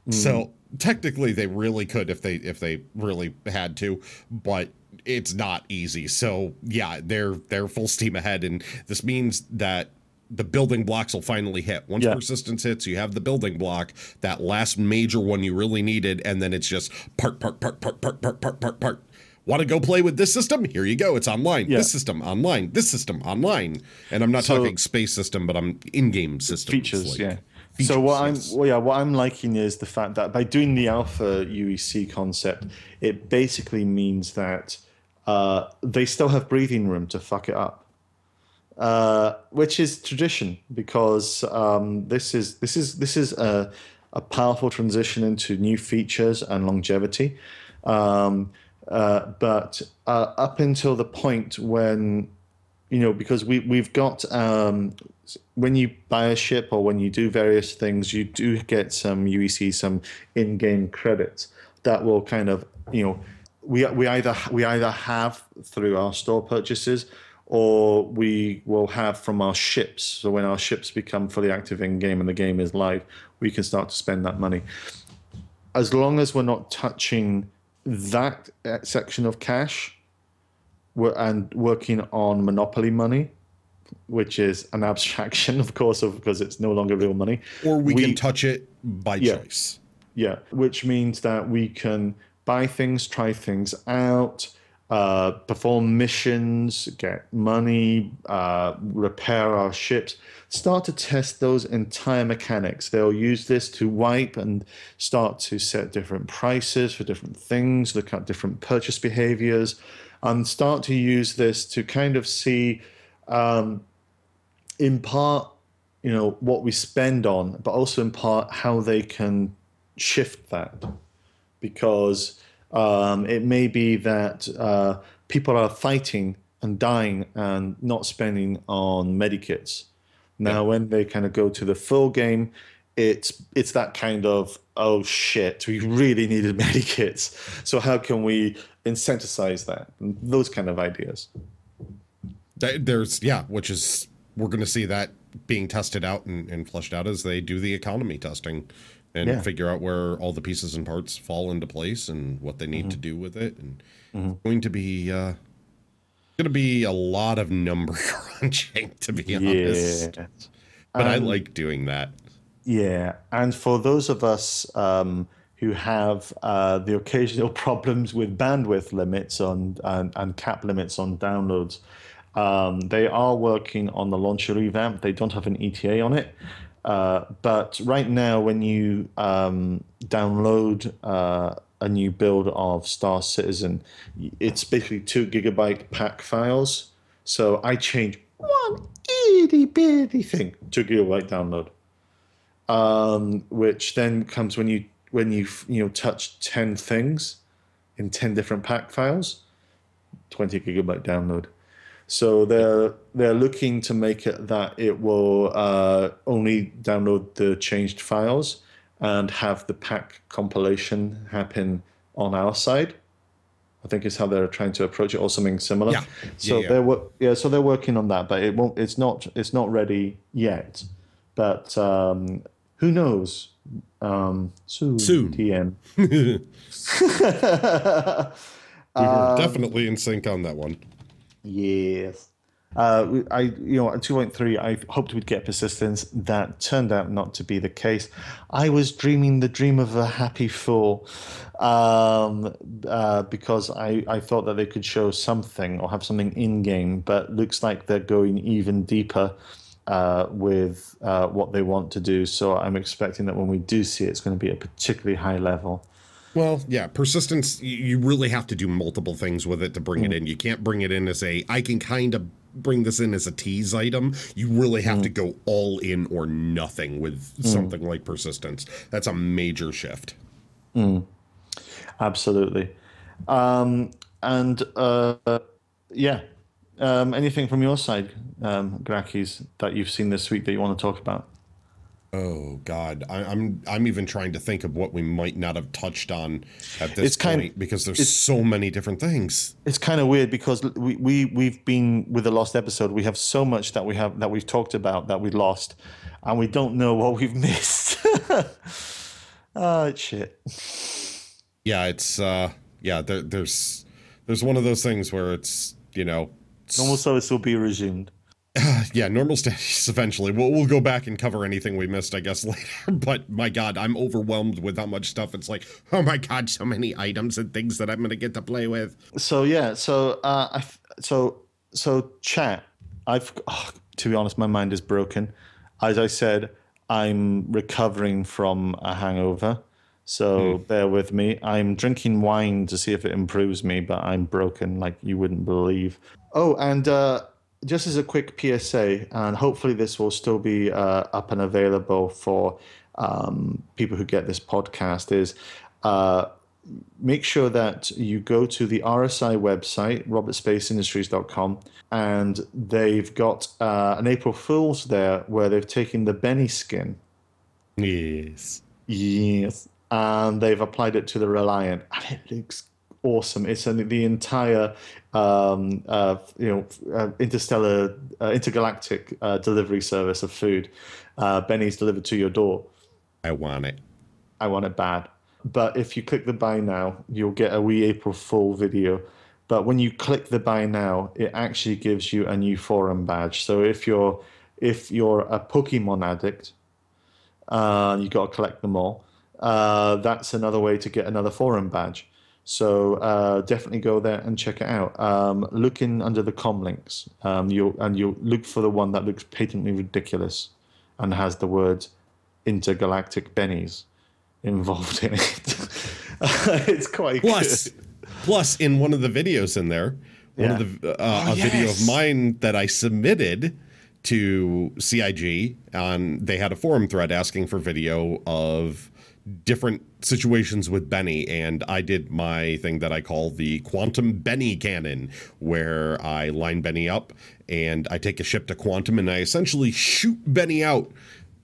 Mm. So technically they really could if they if they really had to but it's not easy. So yeah they're they're full steam ahead and this means that the building blocks will finally hit once Yeah. persistence hits you have the building block that last major one you really needed and then it's just part part part part part part part part part want to go play with this system here you go it's online Yeah. this system online this system online and i'm not So- talking space system but i'm in-game system features, like yeah. features, so what yes. I'm, well, yeah, what I'm liking is the fact that by doing the alpha UEC concept, it basically means that uh, they still have breathing room to fuck it up, uh, which is tradition because um, this is this is this is a, a powerful transition into new features and longevity. Um, uh, but uh, up until the point when you know because we we've got um, when you buy a ship or when you do various things, you do get some UEC, some in-game credits that will kind of you know we we either we either have through our store purchases or we will have from our ships. So when our ships become fully active in game and the game is live, we can start to spend that money. As long as we're not touching that uh, section of cash, we're, and working on monopoly money, which is an abstraction, of course, of because it's no longer real money. or we, we- can touch it by Yeah. choice Yeah, which means that we can buy things, try things out, uh, perform missions, get money, uh, repair our ships, start to test those entire mechanics. They'll use this to wipe and start to set different prices for different things, look at different purchase behaviors, and start to use this to kind of see, um, in part, you know, what we spend on, but also in part how they can shift that because um, it may be that uh, people are fighting and dying and not spending on medikits. Now, when they kind of go to the full game, it's it's that kind of oh shit, we really needed medikits. So how can we incentivize that? Those kind of ideas. There's yeah, which is we're going to see that being tested out and, and fleshed out as they do the economy testing and Yeah. figure out where all the pieces and parts fall into place and what they need Mm-hmm. to do with it. And it's going to be uh, going to be a lot of number crunching, to be honest. But I like doing that. Yeah, and for those of us um, who have uh, the occasional problems with bandwidth limits on and, and cap limits on downloads, um, they are working on the launcher revamp. They don't have an ETA on it, uh, but right now, when you um, download uh, a new build of Star Citizen, it's basically two gigabyte pack files. So I change one itty bitty thing to gigabyte download um, which then comes when you when you you know touch ten things in ten different pack files, twenty gigabyte download. So they're they're looking to make it that it will uh, only download the changed files and have the pack compilation happen on our side I think is how they're trying to approach it, or something similar. Yeah. So Yeah, yeah. they're yeah, so they're working on that, but it won't. It's not. It's not ready yet. But um, who knows? Um, soon. Soon. TM. We were definitely in sync on that one. Yes. Uh, I, you know, at 2.3, I hoped we'd get persistence. That turned out not to be the case. I was dreaming the dream of a happy fool um, uh, because I, I thought that they could show something or have something in game, but looks like they're going even deeper uh, with uh, what they want to do. So I'm expecting that when we do see it, it's going to be a particularly high level. Well, yeah, persistence, you really have to do multiple things with it to bring it in. You can't bring it in as a, I can kind of bring this in as a tease item. You really have to go all in or nothing with something like persistence. That's a major shift. Absolutely. Um, and uh, yeah, um, anything from your side, um, Grakis, that you've seen this week that you want to talk about? Oh God, I, I'm I'm even trying to think of what we might not have touched on at this It's kind- point because there's so many different things. It's kind of weird because we, we we've been with the lost episode. We have so much that we have that we've talked about that we lost, and we don't know what we've missed. oh shit! Yeah, it's uh, yeah. There, there's there's one of those things where it's you know Normal service will be resumed. yeah, normal status eventually. We'll, we'll go back and cover anything we missed, I guess, later. But my God, I'm overwhelmed with how much stuff. It's like, oh my God, so many items and things that I'm going to get to play with. So yeah, so uh, I f- so so chat. I've oh, to be honest, my mind is broken. As I said, I'm recovering from a hangover, so bear with me. I'm drinking wine to see if it improves me, but I'm broken like you wouldn't believe. Oh, and uh, just as a quick PSA, and hopefully this will still be uh, up and available for um, people who get this podcast, is. Uh, make sure that you go to the RSI website, robertspaceindustries.com, and they've got uh, an April Fool's there where they've taken the Benny skin, Yes. yes, and they've applied it to the Reliant, and it looks awesome. It's an, the entire, um, uh, you know, uh, interstellar, uh, intergalactic uh, delivery service of food. Uh, Benny's delivered to your door. I want it. I want it bad. But if you click the buy now, you'll get a wee April Fool video. But when you click the buy now, it actually gives you a new forum badge. So if you're if you're a Pokemon addict, uh, you got to collect them all. Uh, that's another way to get another forum badge. So uh, definitely go there and check it out. Um, look in under the com links. Um, you and you look for the one that looks patently ridiculous and has the words intergalactic bennies involved in it. it's quite Plus, good. plus in one of the videos in there, one Yeah. of the uh, a video of mine that I submitted to CIG on they had a forum thread asking for video of different situations with Benny and I did my thing that I call the quantum Benny cannon where I line Benny up and I take a ship to quantum and I essentially shoot Benny out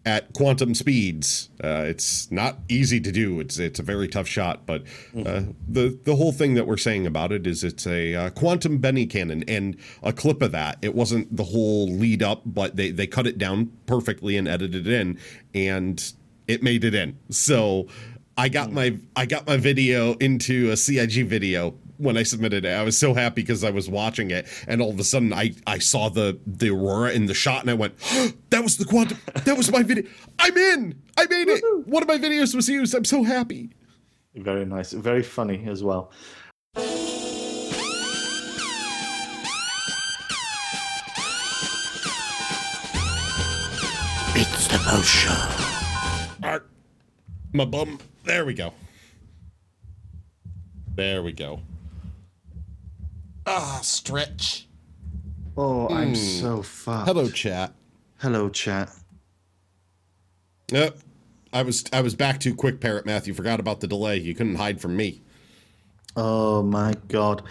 at quantum speeds. Uh, it's not easy to do. It's it's a very tough shot, but uh, the the whole thing that we're saying about it is it's a uh, quantum Benny cannon, and a clip of that. It wasn't the whole lead up, but they they cut it down perfectly and edited it in, and it made it in. So I got hmm. my I got my video into a CIG video when I submitted it. I was so happy because I was watching it, and all of a sudden I I saw the the aurora in the shot, and I went, "That was the quantum. That was my video. I'm in. I made it. One of my videos was used. I'm so happy." Very nice. Very funny as well. It's the post show. My bum. There we go. There we go. Ah, stretch. Oh, I'm so fucked. Hello, chat. Hello, chat. Yep. I was I was back too quick, Parrot Math. You forgot about the delay. You couldn't hide from me. Oh my god.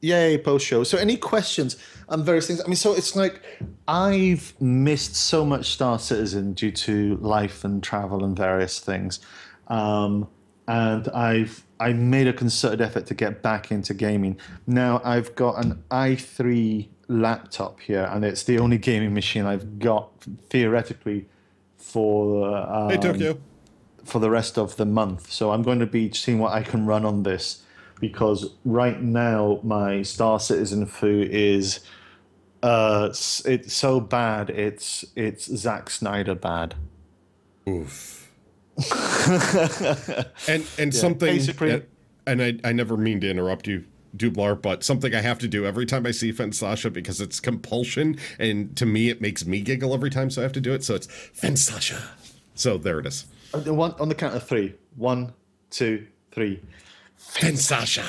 Yay, post show. So any questions on various things? I mean, so it's like I've missed so much Star Citizen due to life and travel and various things. Um, and I've I made a concerted effort to get back into gaming. Now I've got an i3 laptop here, and it's the only gaming machine I've got theoretically for um, Hey, Tokyo. for the rest of the month. So I'm going to be seeing what I can run on this because right now my Star Citizen foo is uh it's so bad it's it's Zack Snyder bad. Oof. and and something basically- and, and I, I never mean to interrupt you Dublar, but something I have to do every time I see Fen Sasha because it's compulsion, and to me it makes me giggle every time, so I have to do it. So it's Fen Sasha. So there it is. On the one on the count of three. One, two, three. Fen Sasha.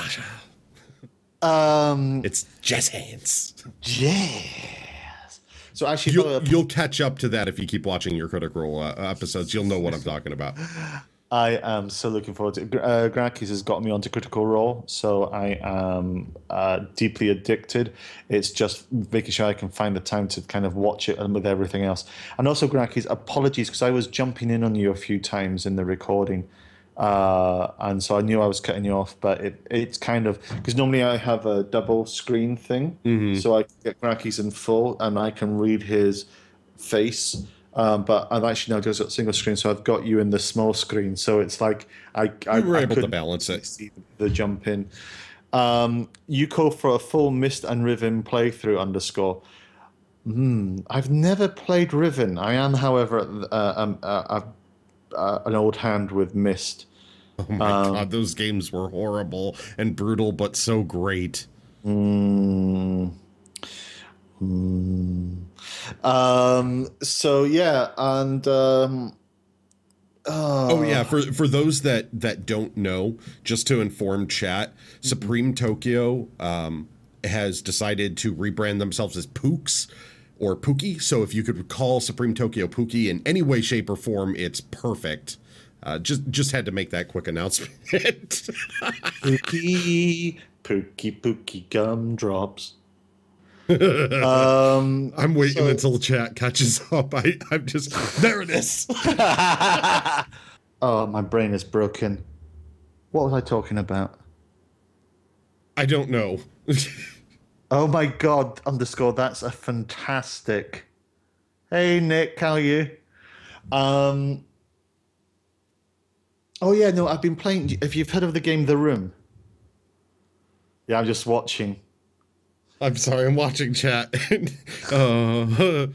Um It's jazz hands. Jazz. So actually You'll uh, you'll catch up to that if you keep watching your Critical Role uh, episodes. You'll know what I'm talking about. I am so looking forward to it. Uh, Grakis has got me onto Critical Role, so I am uh, deeply addicted. It's just making sure I can find the time to kind of watch it and with everything else. And also, Grakis, apologies because I was jumping in on you a few times in the recording. Uh, and so I knew I was cutting you off, but it, it's kind of because normally I have a double screen thing, so I get Grakis in full and I can read his face. Um, but I've actually now just got single screen, so I've got you in the small screen. So it's like I, I You were I able to balance it. see the jump in. Um, you call for a full Myst and Riven playthrough underscore. Hmm, I've never played Riven. I am, however, uh, um, uh, uh, an old hand with Myst. Oh my god, those games were horrible and brutal, but so great. Mm. Mm. Um, so yeah, and um, Oh yeah, for for those that that don't know, just to inform chat, Supreme Tokyo um, has decided to rebrand themselves as Pooks or Pookie. So if you could call Supreme Tokyo Pookie in any way, shape, or form, it's perfect. Uh, just just had to make that quick announcement. Pookie, Pookie, Pookie gumdrops. um, I'm waiting So- until chat catches up. I I'm just there. It is. oh, my brain is broken. What was I talking about? I don't know. Oh my god, underscore, that's a fantastic. Hey Nick, how are you? Um Oh yeah, no, I've been playing if you've heard of the game The Room. Yeah, I'm just watching. I'm sorry, I'm watching chat. uh,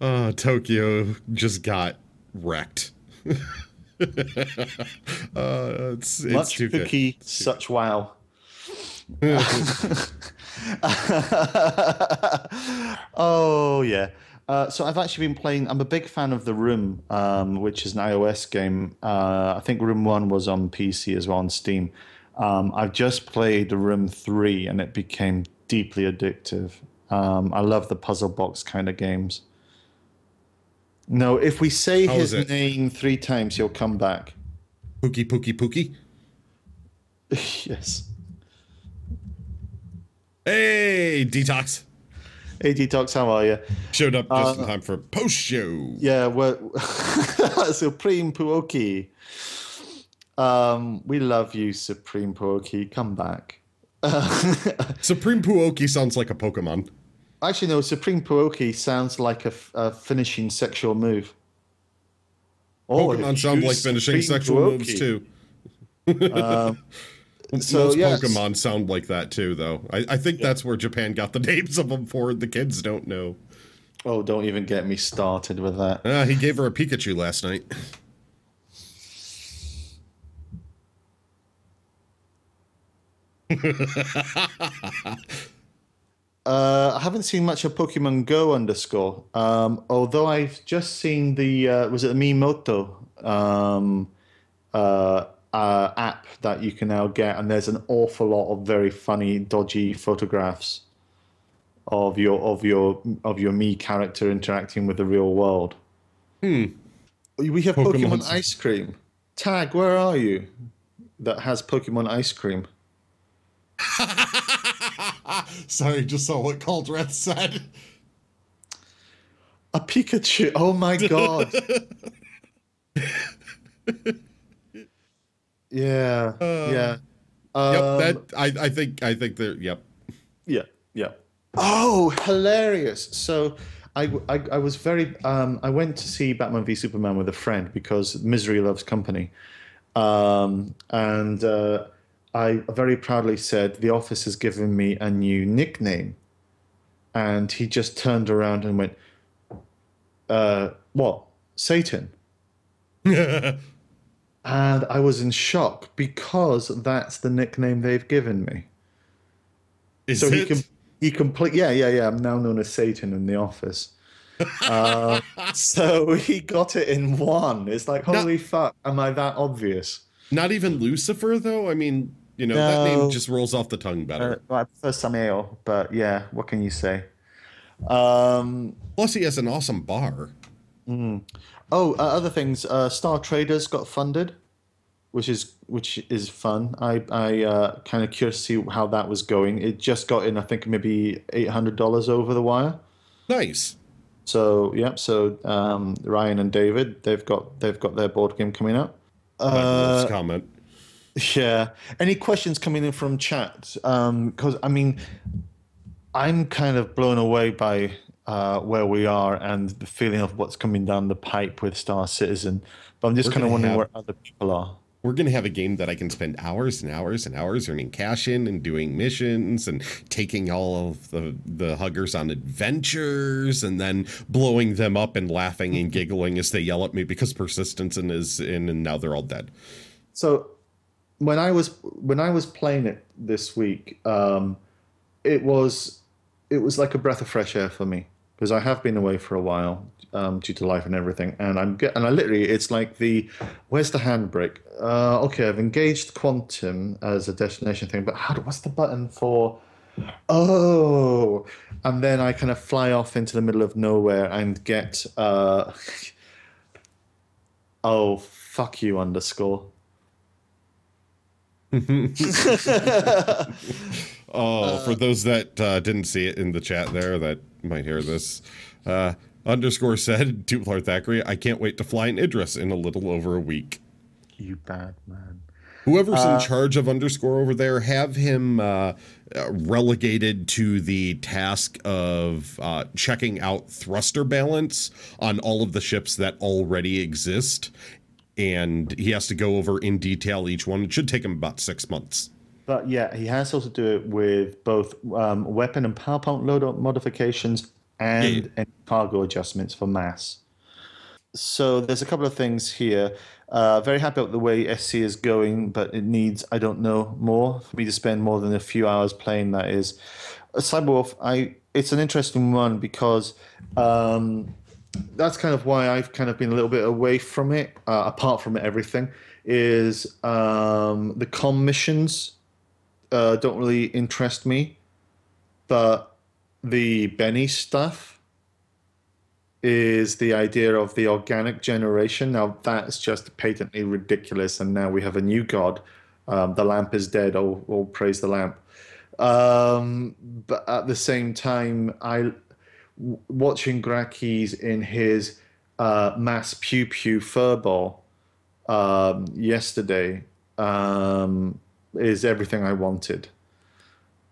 uh, Tokyo just got wrecked. uh, it's, it's Much too good. such wow. oh yeah. Uh, so I've actually been playing. I'm a big fan of The Room, um, which is an iOS game. Uh, I think Room One was on PC as well on Steam. Um, I've just played The Room Three, and it became deeply addictive. Um, I love the puzzle box kind of games. No, if we say How his name three times, he'll come back. Pookie, pookie, pookie. yes. Hey, Detox. Hey Detox, how are you? Showed up just in time for post show. Yeah, we're Supreme Pookie. Um, we love you, Supreme Pookie. Come back. Supreme Pookie sounds like a Pokemon. Actually, no. Supreme Pookie sounds like a finishing sexual move. Oh, Pokemon sound like finishing Supreme sexual moves too. so, Most yes. Pokemon sound like that too, though. I, I think that's where Japan got the names of them for. The kids don't know. Oh, don't even get me started with that. Uh, he gave her a Pikachu last night. Uh, I haven't seen much of Pokemon Go underscore. Um, although I've just seen the uh, was it the Miitomo um, uh, uh, app that you can now get, and there's an awful lot of very funny, dodgy photographs of your of your of your me character interacting with the real world. Hmm. We have Pokemon- Pokemon ice cream. Tag, where are you? That has Pokemon ice cream. Sorry, just saw what Caldreth said. A Pikachu. Oh my god. Yeah, yeah. Yep, Um, that I, I think I think that yep. Yeah, yeah. Oh, hilarious! So, I, I, I was very. Um, I went to see Batman v Superman with a friend because misery loves company, um, and uh, I very proudly said the office has given me a new nickname, and he just turned around and went, uh, "What? Satan?" and I was in shock because that's the nickname they've given me. Is So he it? can he complete yeah yeah yeah. I'm now known as Satan in the office. uh, so he got it in one. It's like holy fuck, am I that obvious? Not even Lucifer though. I mean, you know, that name just rolls off the tongue better. Uh, well, I prefer Samael, but yeah, what can you say? Um, Plus, he has an awesome bar. Oh, uh, other things. Uh, Star Traders got funded, which is which is fun. I I uh, kind of curious to see how that was going. It just got in, I think maybe eight hundred dollars over the wire. Nice. So yeah, so um, Ryan and David, they've got they've got their board game coming out. Uh, comment. Yeah. Any questions coming in from chat? Because I mean, I'm kind of blown away by uh, where we are and the feeling of what's coming down the pipe with Star Citizen. But I'm just kind of wondering have- where other people are. We're gonna have a game that I can spend hours and hours and hours earning cash in and doing missions and taking all of the the huggers on adventures and then blowing them up and laughing and giggling as they yell at me because persistence is in and now they're all dead. So when I was when I was playing it this week, um, it was it was like a breath of fresh air for me because I have been away for a while um, due to life and everything, and I'm get, and I literally it's like the where's the handbrake? Uh, okay, I've engaged quantum as a destination thing, but how do, what's the button for? Oh, and then I kind of fly off into the middle of nowhere and get uh, oh fuck you underscore. Oh, for those that uh, didn't see it in the chat there that might hear this, uh, underscore said, Tuplar Thackeray, I can't wait to fly in Idris in a little over a week. You bad man. Whoever's in charge of underscore over there, have him uh, uh, relegated to the task of uh, checking out thruster balance on all of the ships that already exist. And he has to go over in detail each one. It should take him about six months. But yeah, he has also to do it with both um, weapon and power plant load modifications and, Yeah. and cargo adjustments for mass. So there's a couple of things here. Uh, very happy with the way SC is going, but it needs, I don't know, more for me to spend more than a few hours playing. That is, uh, Cyberwolf. I it's an interesting one because um, that's kind of why I've kind of been a little bit away from it. Uh, apart from everything, is um, the com missions uh, don't really interest me, but the Benny stuff is the idea of the organic generation. Now that's just patently ridiculous, and now we have a new god. Um, the lamp is dead. Oh, oh, praise the lamp. Um, but at the same time, I w- watching Grakis in his uh, mass pew pew furball um, yesterday um, is everything I wanted.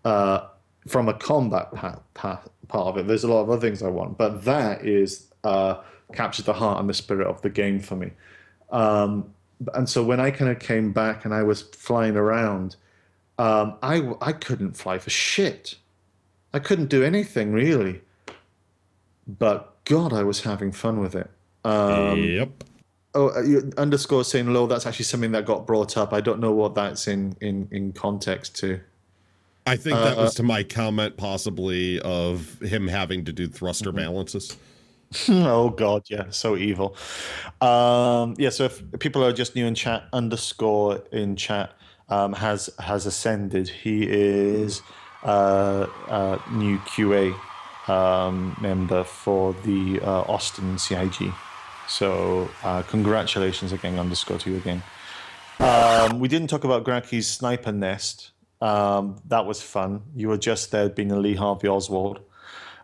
Uh, from a combat pa- pa- part of it, there's a lot of other things I want, but that is uh, captured the heart and the spirit of the game for me. Um, and so when I kind of came back and I was flying around, um, I I couldn't fly for shit. I couldn't do anything really. But God, I was having fun with it. Um, yep. Oh, uh, underscore saying low. That's actually something that got brought up. I don't know what that's in in in context to. I think that Uh, was to my comment, possibly, of him having to do thruster balances. oh God, yeah, so evil. Um, yeah, so if people are just new in chat, underscore in chat um, has has ascended. He is uh, uh, new QA um, member for the uh, Austin CIG. So uh, congratulations again, underscore to you again. Um, we didn't talk about Graki's sniper nest. Um, that was fun. You were just there being a Lee Harvey Oswald.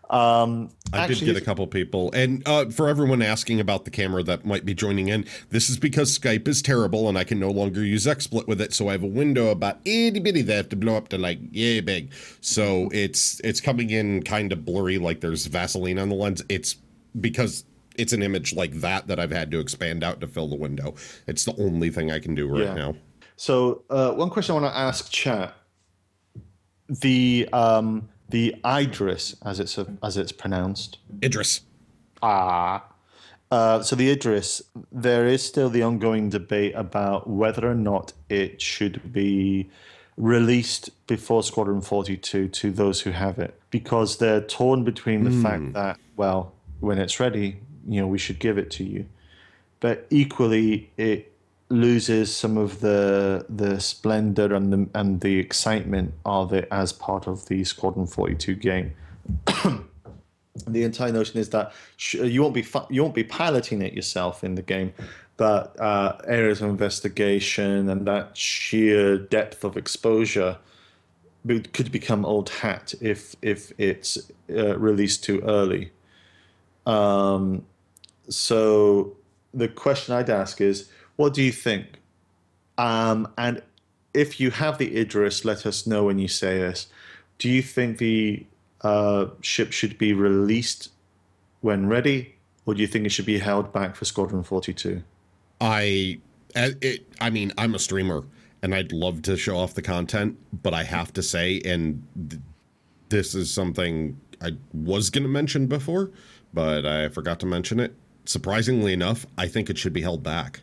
Um, I did get a couple people, and uh, for everyone asking about the camera that might be joining in, this is because Skype is terrible, and I can no longer use XSplit with it. So I have a window about itty bitty that I have to blow up to like yay big. So it's it's coming in kind of blurry, like there's Vaseline on the lens. It's because it's an image like that that I've had to expand out to fill the window. It's the only thing I can do right Yeah. now. So uh, one question I want to ask chat: the um, the Idris, as it's as it's pronounced. Idris. Ah. Uh, so the Idris, there is still the ongoing debate about whether or not it should be released before Squadron 42 to those who have it, because they're torn between the fact that, well, when it's ready, you know, we should give it to you, but equally it loses some of the the splendor and the and the excitement of it as part of the Squadron 42 game the entire notion is that sh- you won't be fu- you won't be piloting it yourself in the game, but uh, areas of investigation and that sheer depth of exposure could become old hat if if it's uh, released too early. Um, so the question I'd ask is, what do you think? Um, and if you have the Idris, let us know when you say this. Do you think the uh, ship should be released when ready, or do you think it should be held back for Squadron 42? I, uh, it, I mean, I'm a streamer and I'd love to show off the content, but I have to say, and th- this is something I was going to mention before, but I forgot to mention it. Surprisingly enough, I think it should be held back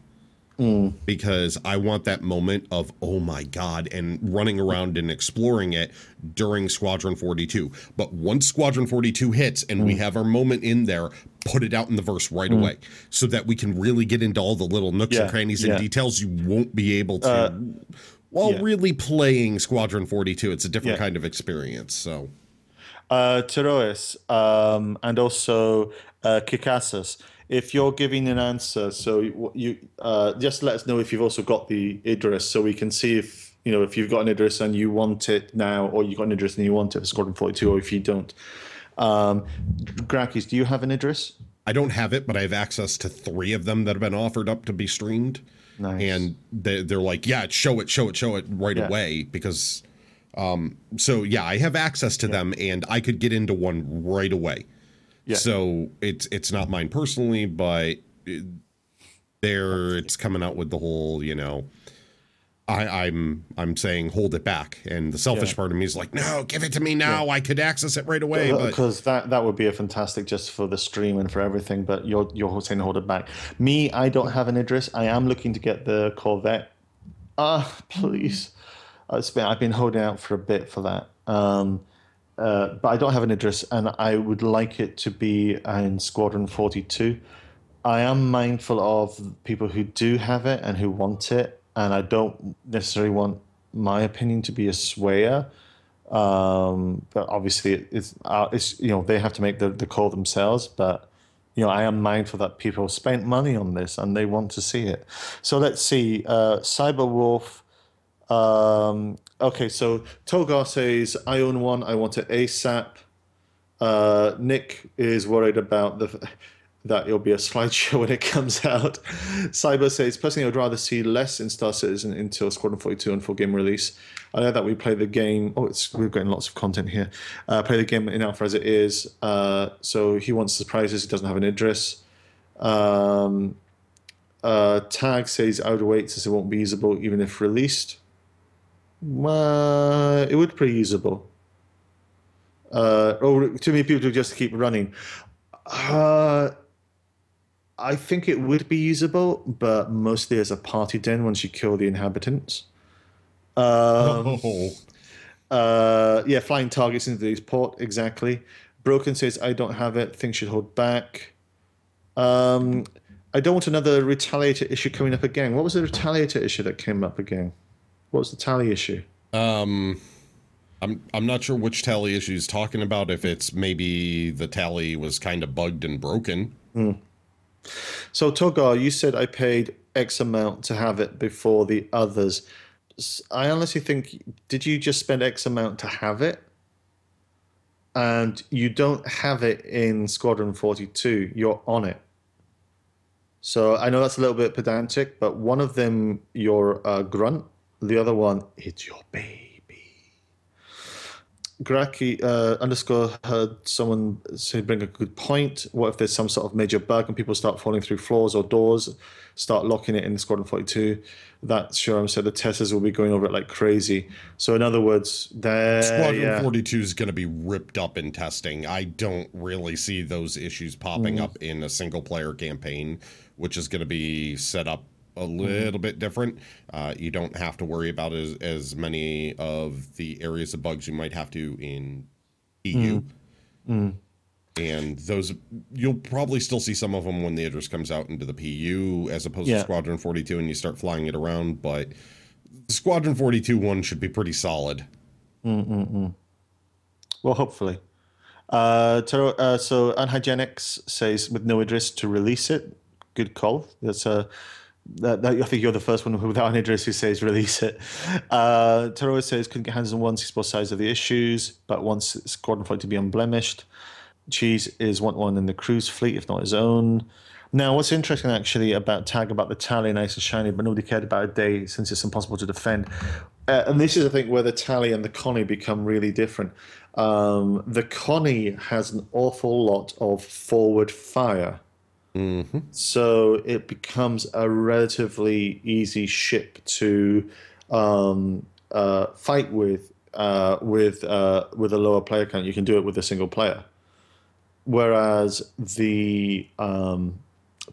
mm. because I want that moment of oh my god and running around and exploring it during Squadron 42. But once Squadron 42 hits and we mm. have our moment in there, put it out in the verse right mm. away so that we can really get into all the little nooks Yeah, and crannies yeah. and details you won't be able to uh, while yeah. really playing Squadron 42. It's a different kind of experience. So Uh, Terois, um, and also uh, Kikasas, if you're giving an answer, so you, you uh, just let us know if you've also got the Idris, so we can see if you know if you've got an Idris and you want it now, or you've got an Idris and you want it for Squadron 42, or if you don't. Um, Grakis, do you have an Idris? I don't have it, but I have access to three of them that have been offered up to be streamed. Nice. And they, they're like, yeah, show it, show it, show it right Yeah. away because. Um, so yeah, I have access to them, and I could get into one right away. Yeah. So it's it's not mine personally, but there it's coming out with the whole, you know. I, I'm I'm saying hold it back, and the selfish Yeah. part of me is like, no, give it to me now. I could access it right away. But because that that would be a fantastic just for the stream and for everything. But you're you're saying hold it back. Me, I don't have an Idris. I am looking to get the Corvette. Ah, please. It's been, I've been holding out for a bit for that. Um, uh, but I don't have an Idris, and I would like it to be in Squadron 42. I am mindful of people who do have it and who want it, and I don't necessarily want my opinion to be a swayer. Um, but obviously, it's uh, it's you know they have to make the, the call themselves. But you know, I am mindful that people spent money on this and they want to see it. So let's see. Uh, Cyberwolf. Um, okay, so Togar says, "I own one. I want it ASAP." Uh, Nick is worried about the that it'll be a slideshow when it comes out. Cyber says, personally, I'd rather see less in Star Citizen until Squadron 42 and full game release. I know that we play the game. Oh, it's we're getting lots of content here. Uh, play the game in alpha as it is. Uh, so he wants surprises. He doesn't have an Idris. Um, uh, Tag says, I would wait since it won't be usable even if released. Uh, it would be usable. Uh, or too many people to just keep running. Uh, I think it would be usable, but mostly as a party den once you kill the inhabitants. Um, oh, uh, yeah, flying targets into these port, exactly. Broken says, I don't have it, things should hold back. Um, I don't want another retaliator issue coming up again. What was the retaliator issue that came up again? What was the tally issue? Um, I'm I'm not sure which tally issue he's talking about. If it's maybe the tally was kind of bugged and broken. So Togar, you said I paid X amount to have it before the others. I honestly think, did you just spend X amount to have it? and you don't have it in Squadron 42. You're on it. So I know that's a little bit pedantic, but one of them you're a grunt, the other one it's your baby. Graki uh, underscore heard someone say bring a good point. What if there's some sort of major bug and people start falling through floors or doors, start locking it in Squadron 42? That Shuram said the testers will be going over it like crazy. So in other words, there Squadron yeah. 42 is going to be ripped up in testing. I don't really see those issues popping Mm. up in a single player campaign, which is going to be set up a Mm-hmm. little bit different. Uh, you don't have to worry about as, as many of the areas of bugs you might have to in PU. Mm-hmm. And those, you'll probably still see some of them when the Idris comes out into the PU as opposed Yeah. to Squadron 42 and you start flying it around. But the Squadron 42 one should be pretty solid. Well, hopefully. Uh, uh, so Unhygienics says with no Idris to release it. Good call. That's a. That, that, I think you're the first one without an Idris who says release it. Uh, Taro says couldn't get hands on one, sees both sides of the issues, but wants Squadron Flight to be unblemished. Cheese is want one in the cruise fleet, if not his own. Now, what's interesting actually about tag about the tally nice and shiny, but nobody cared about a day since it's impossible to defend. Uh, and this is, I think, where the tally and the Connie become really different. Um, the Connie has an awful lot of forward fire. So it becomes a relatively easy ship to um, uh, fight with uh, with uh, with a lower player count. You can do it with a single player. Whereas the um,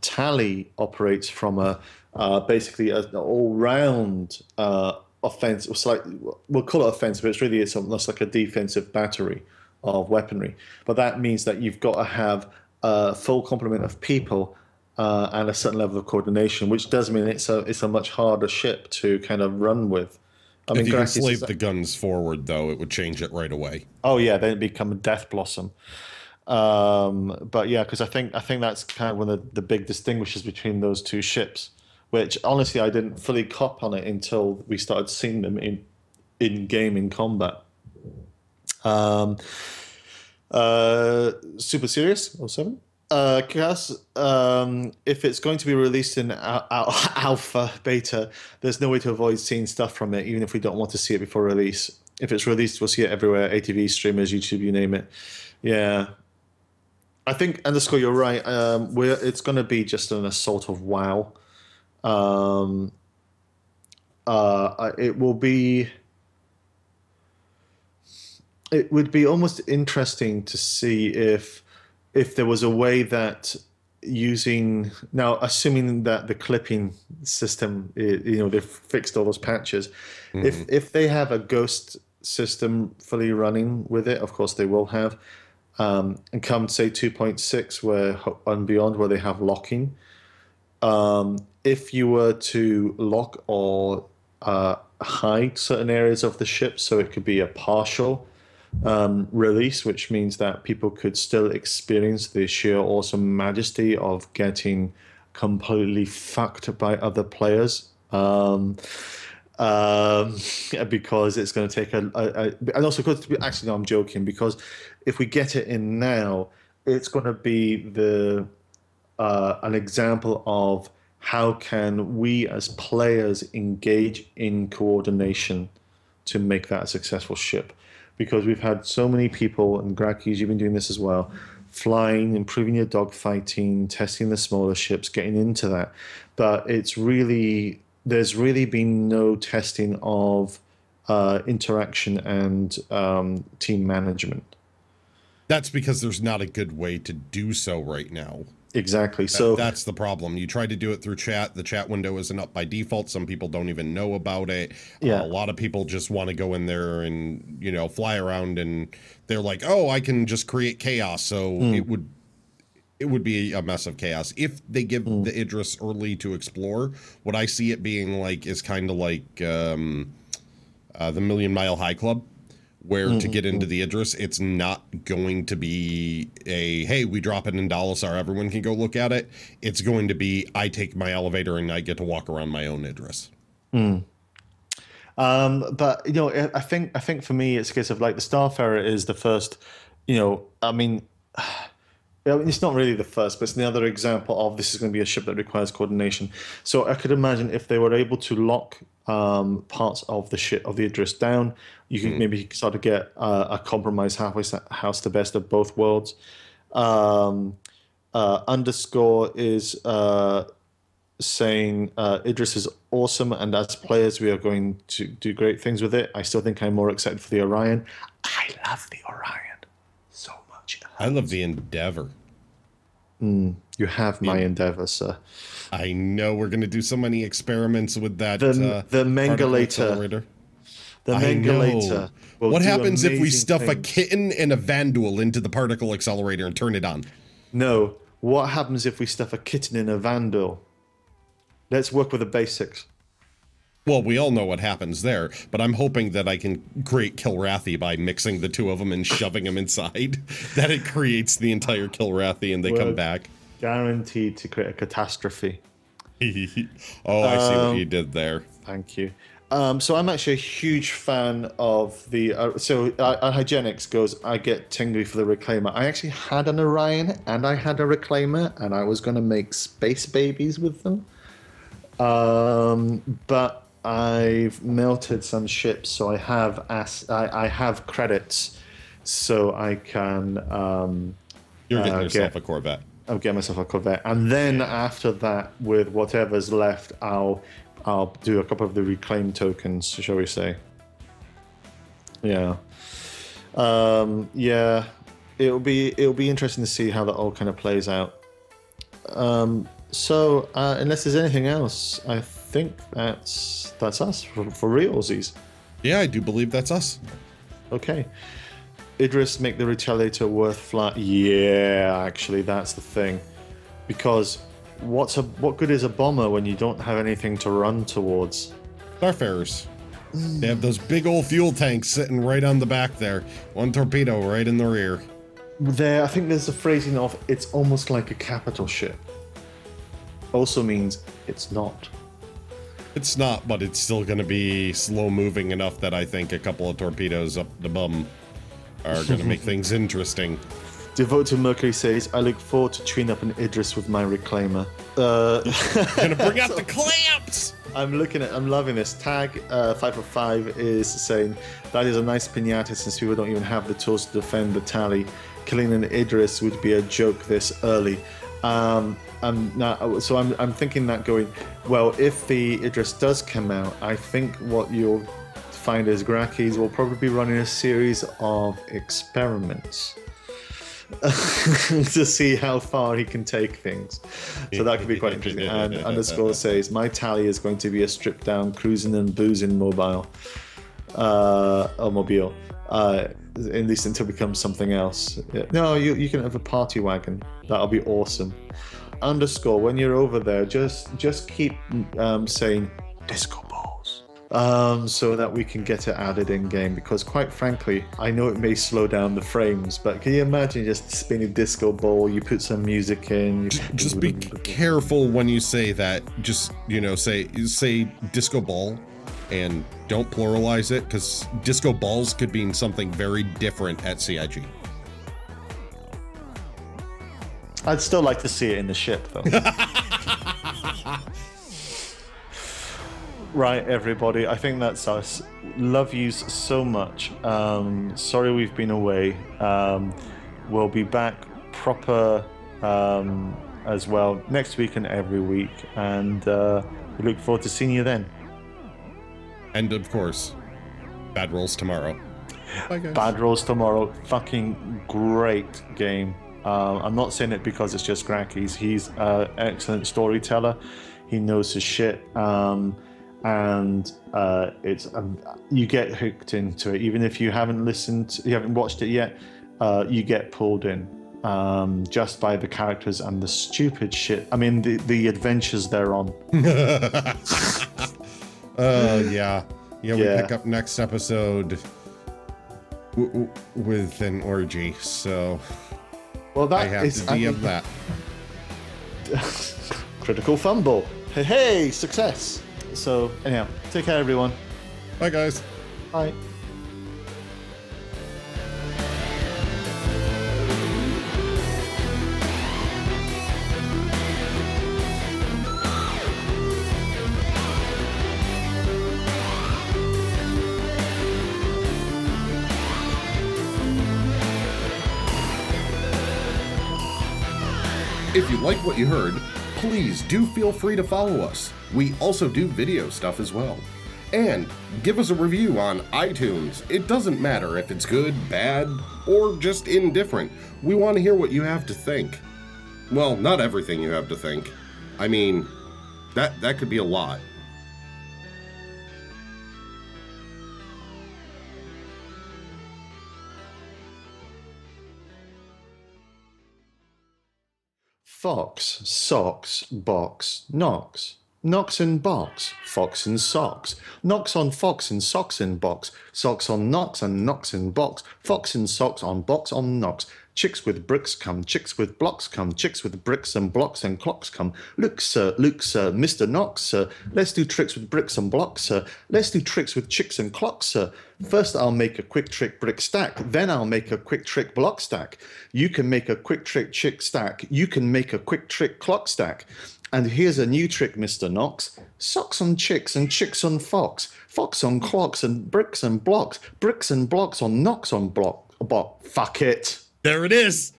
tally operates from a uh, basically an all-round uh, offense. It's like we'll call it offensive, but it's really it's almost like a defensive battery of weaponry. But that means that you've got to have a full complement of people uh, and a certain level of coordination, which does mean it's a it's a much harder ship to kind of run with. I mean, if you can slave the guns forward, though, it would change it right away. Oh yeah, then it become a death blossom. Um, but yeah, because I think I think that's kind of one of the, the big distinguishers between those two ships. Which honestly, I didn't fully cop on it until we started seeing them in in game in combat. Um, uh, super serious or seven. Uh, Cass, um, if it's going to be released in al- al- alpha, beta, there's no way to avoid seeing stuff from it, even if we don't want to see it before release. If it's released, we'll see it everywhere ATV, streamers, YouTube, you name it. Yeah. I think, underscore, you're right. Um, we're, it's going to be just an assault of WoW. Um, uh, it will be it would be almost interesting to see if if there was a way that using now assuming that the clipping system you know they've fixed all those patches if if they have a ghost system fully running with it of course they will have um, and come say 2.6 where and beyond where they have locking um, if you were to lock or uh, hide certain areas of the ship so it could be a partial um, release, which means that people could still experience the sheer awesome majesty of getting completely fucked by other players. Um, um, because it's going to take a, a, a and also because actually no, I'm joking because if we get it in now, it's going to be the uh, an example of how can we as players engage in coordination to make that a successful ship because we've had so many people and Grakis, you've been doing this as well flying improving your dogfighting testing the smaller ships getting into that but it's really there's really been no testing of uh, interaction and um, team management That's because there's not a good way to do so right now. Exactly so That's the problem. You try to do it through chat. The chat window isn't up by default. Some people don't even know about it. Yeah. Uh, a lot of people just want to go in there and, you know, fly around and they're like, "Oh, I can just create chaos." So Hmm. it would it would be a mess of chaos if they give Hmm. the Idris early to explore. What I see it being like is kind of like um, uh, the Million Mile High Club, where to get into the Idris, it's not going to be a hey, we drop it in Dalasar, everyone can go look at it. It's going to be I take my elevator and I get to walk around my own Idris. Um, but you know, I I think I think for me, it's a case of like the Starfarer is the first you know, I mean, it's not really the first, but it's another example of this is going to be a ship that requires coordination. So I could imagine if they were able to lock um, parts of the ship of the Idris down, you could maybe sort of get uh, a compromise halfway house, the best of both worlds. Um, uh, underscore is uh, saying uh, Idris is awesome, and as players, we are going to do great things with it. I still think I'm more excited for the Orion. I love the Orion so much. I love the Endeavor. You have my endeavor, sir. I know we're going to do so many experiments with that. The- uh, the accelerator. The know. What happens if we stuff a kitten and a Vanduul into the particle accelerator and turn it on? No. What happens if we stuff a kitten in a Vanduul? Let's work with the basics. Well, we all know what happens there, but I'm hoping that I can create Kilrathi by mixing the two of them and shoving them inside. that it creates the entire Kilrathi and they Well- come back. Guaranteed to create a catastrophe. oh, I see Um, what you did there. Thank you. Um, so I'm actually a huge fan of the. Uh, so uh, uh, hygienics goes. I get tingly for the reclaimer. I actually had an Orion and I had a reclaimer, and I was going to make space babies with them. Um, but I've melted some ships, so I have as I, I have credits, so I can. Um, You're getting uh, yourself get- a Corvette. I'll get myself a Corvette, and then after that, with whatever's left, I'll I'll do a couple of the reclaim tokens, shall we say? Yeah, um, yeah. It'll be it'll be interesting to see how that all kind of plays out. Um, so uh, unless there's anything else, I think that's that's us for, for realsies. Yeah, I do believe that's us. Okay. Idris make the retaliator worth flat. Yeah, actually, that's the thing. Because what's a what good is a bomber when you don't have anything to run towards? Starfarers. They have those big old fuel tanks sitting right on the back there. One torpedo right in the rear. There, I think there's a phrasing of it's almost like a capital ship. Also means it's not. It's not, but it's still going to be slow moving enough that I think a couple of torpedoes up the bum are going to make things interesting. Devote to Mercury says, I look forward to chewing up an Idris with my reclaimer. Uh, to bring out the clamps! I'm looking at, I'm loving this. Tag uh, 545 is saying, that is a nice pinata since people don't even have the tools to defend the tally. Killing an Idris would be a joke this early. Um, I'm not, so I'm, I'm thinking that going, well, if the Idris does come out, I think what you'll find is Grakis will probably be running a series of experiments. to see how far he can take things. So that could be quite interesting. And underscore says, My tally is going to be a stripped down cruising and boozing mobile. Uh, or mobile. Uh, at least until it becomes something else. No, you, you can have a party wagon. That'll be awesome. Underscore, when you're over there, just just keep um, saying disco. Um, so that we can get it added in game because quite frankly I know it may slow down the frames but can you imagine just spinning disco ball you put some music in you Just be careful when you say that. Just, you know, say say disco ball and don't pluralize it because disco balls could mean something very different at CIG. I'd still like to see it in the ship, though. right, everybody. I think that's us. Love yous so much. Um, sorry we've been away. Um, we'll be back proper um, as well next week and every week. And uh, we look forward to seeing you then. And of course, bad rolls tomorrow. Bye. Bad Rolls Tomorrow, fucking great game. Uh, I'm not saying it because it's just Grakis. He's an excellent storyteller. He knows his shit, um, and uh, it's um, you get hooked into it. Even if you haven't listened, you haven't watched it yet, uh, you get pulled in um, just by the characters and the stupid shit. I mean, the the adventures they're on. Uh, yeah. Yeah, we Yeah. pick up next episode w- w- with an orgy, so Well, that I have is- to I DM mean, that. critical fumble. Hey, hey, success. So, anyhow, take care, everyone. Bye, guys. Bye. If you like what you heard, please do feel free to follow us. We also do video stuff as well. And give us a review on iTunes. It doesn't matter if it's good, bad, or just indifferent. We want to hear what you have to think. Well, not everything you have to think. I mean, that that could be a lot. Fox, socks, box, knocks. Knocks and box, fox and socks. Knocks on fox and socks in box. Socks on knocks and knocks in box. Fox and socks on box on knocks. Chicks with bricks come, chicks with blocks come, chicks with bricks and blocks and clocks come. Look, sir, Luke, sir, Mr. Knox, sir. Let's do tricks with bricks and blocks, sir. Let's do tricks with chicks and clocks, sir. First, I'll make a quick trick brick stack. Then I'll make a quick trick block stack. You can make a quick trick chick stack. You can make a quick trick clock stack. And here's a new trick, Mr. Knox. Socks on chicks and chicks on fox. Fox on clocks and bricks and blocks. Bricks and blocks on knocks on block. But Fuck it. There it is.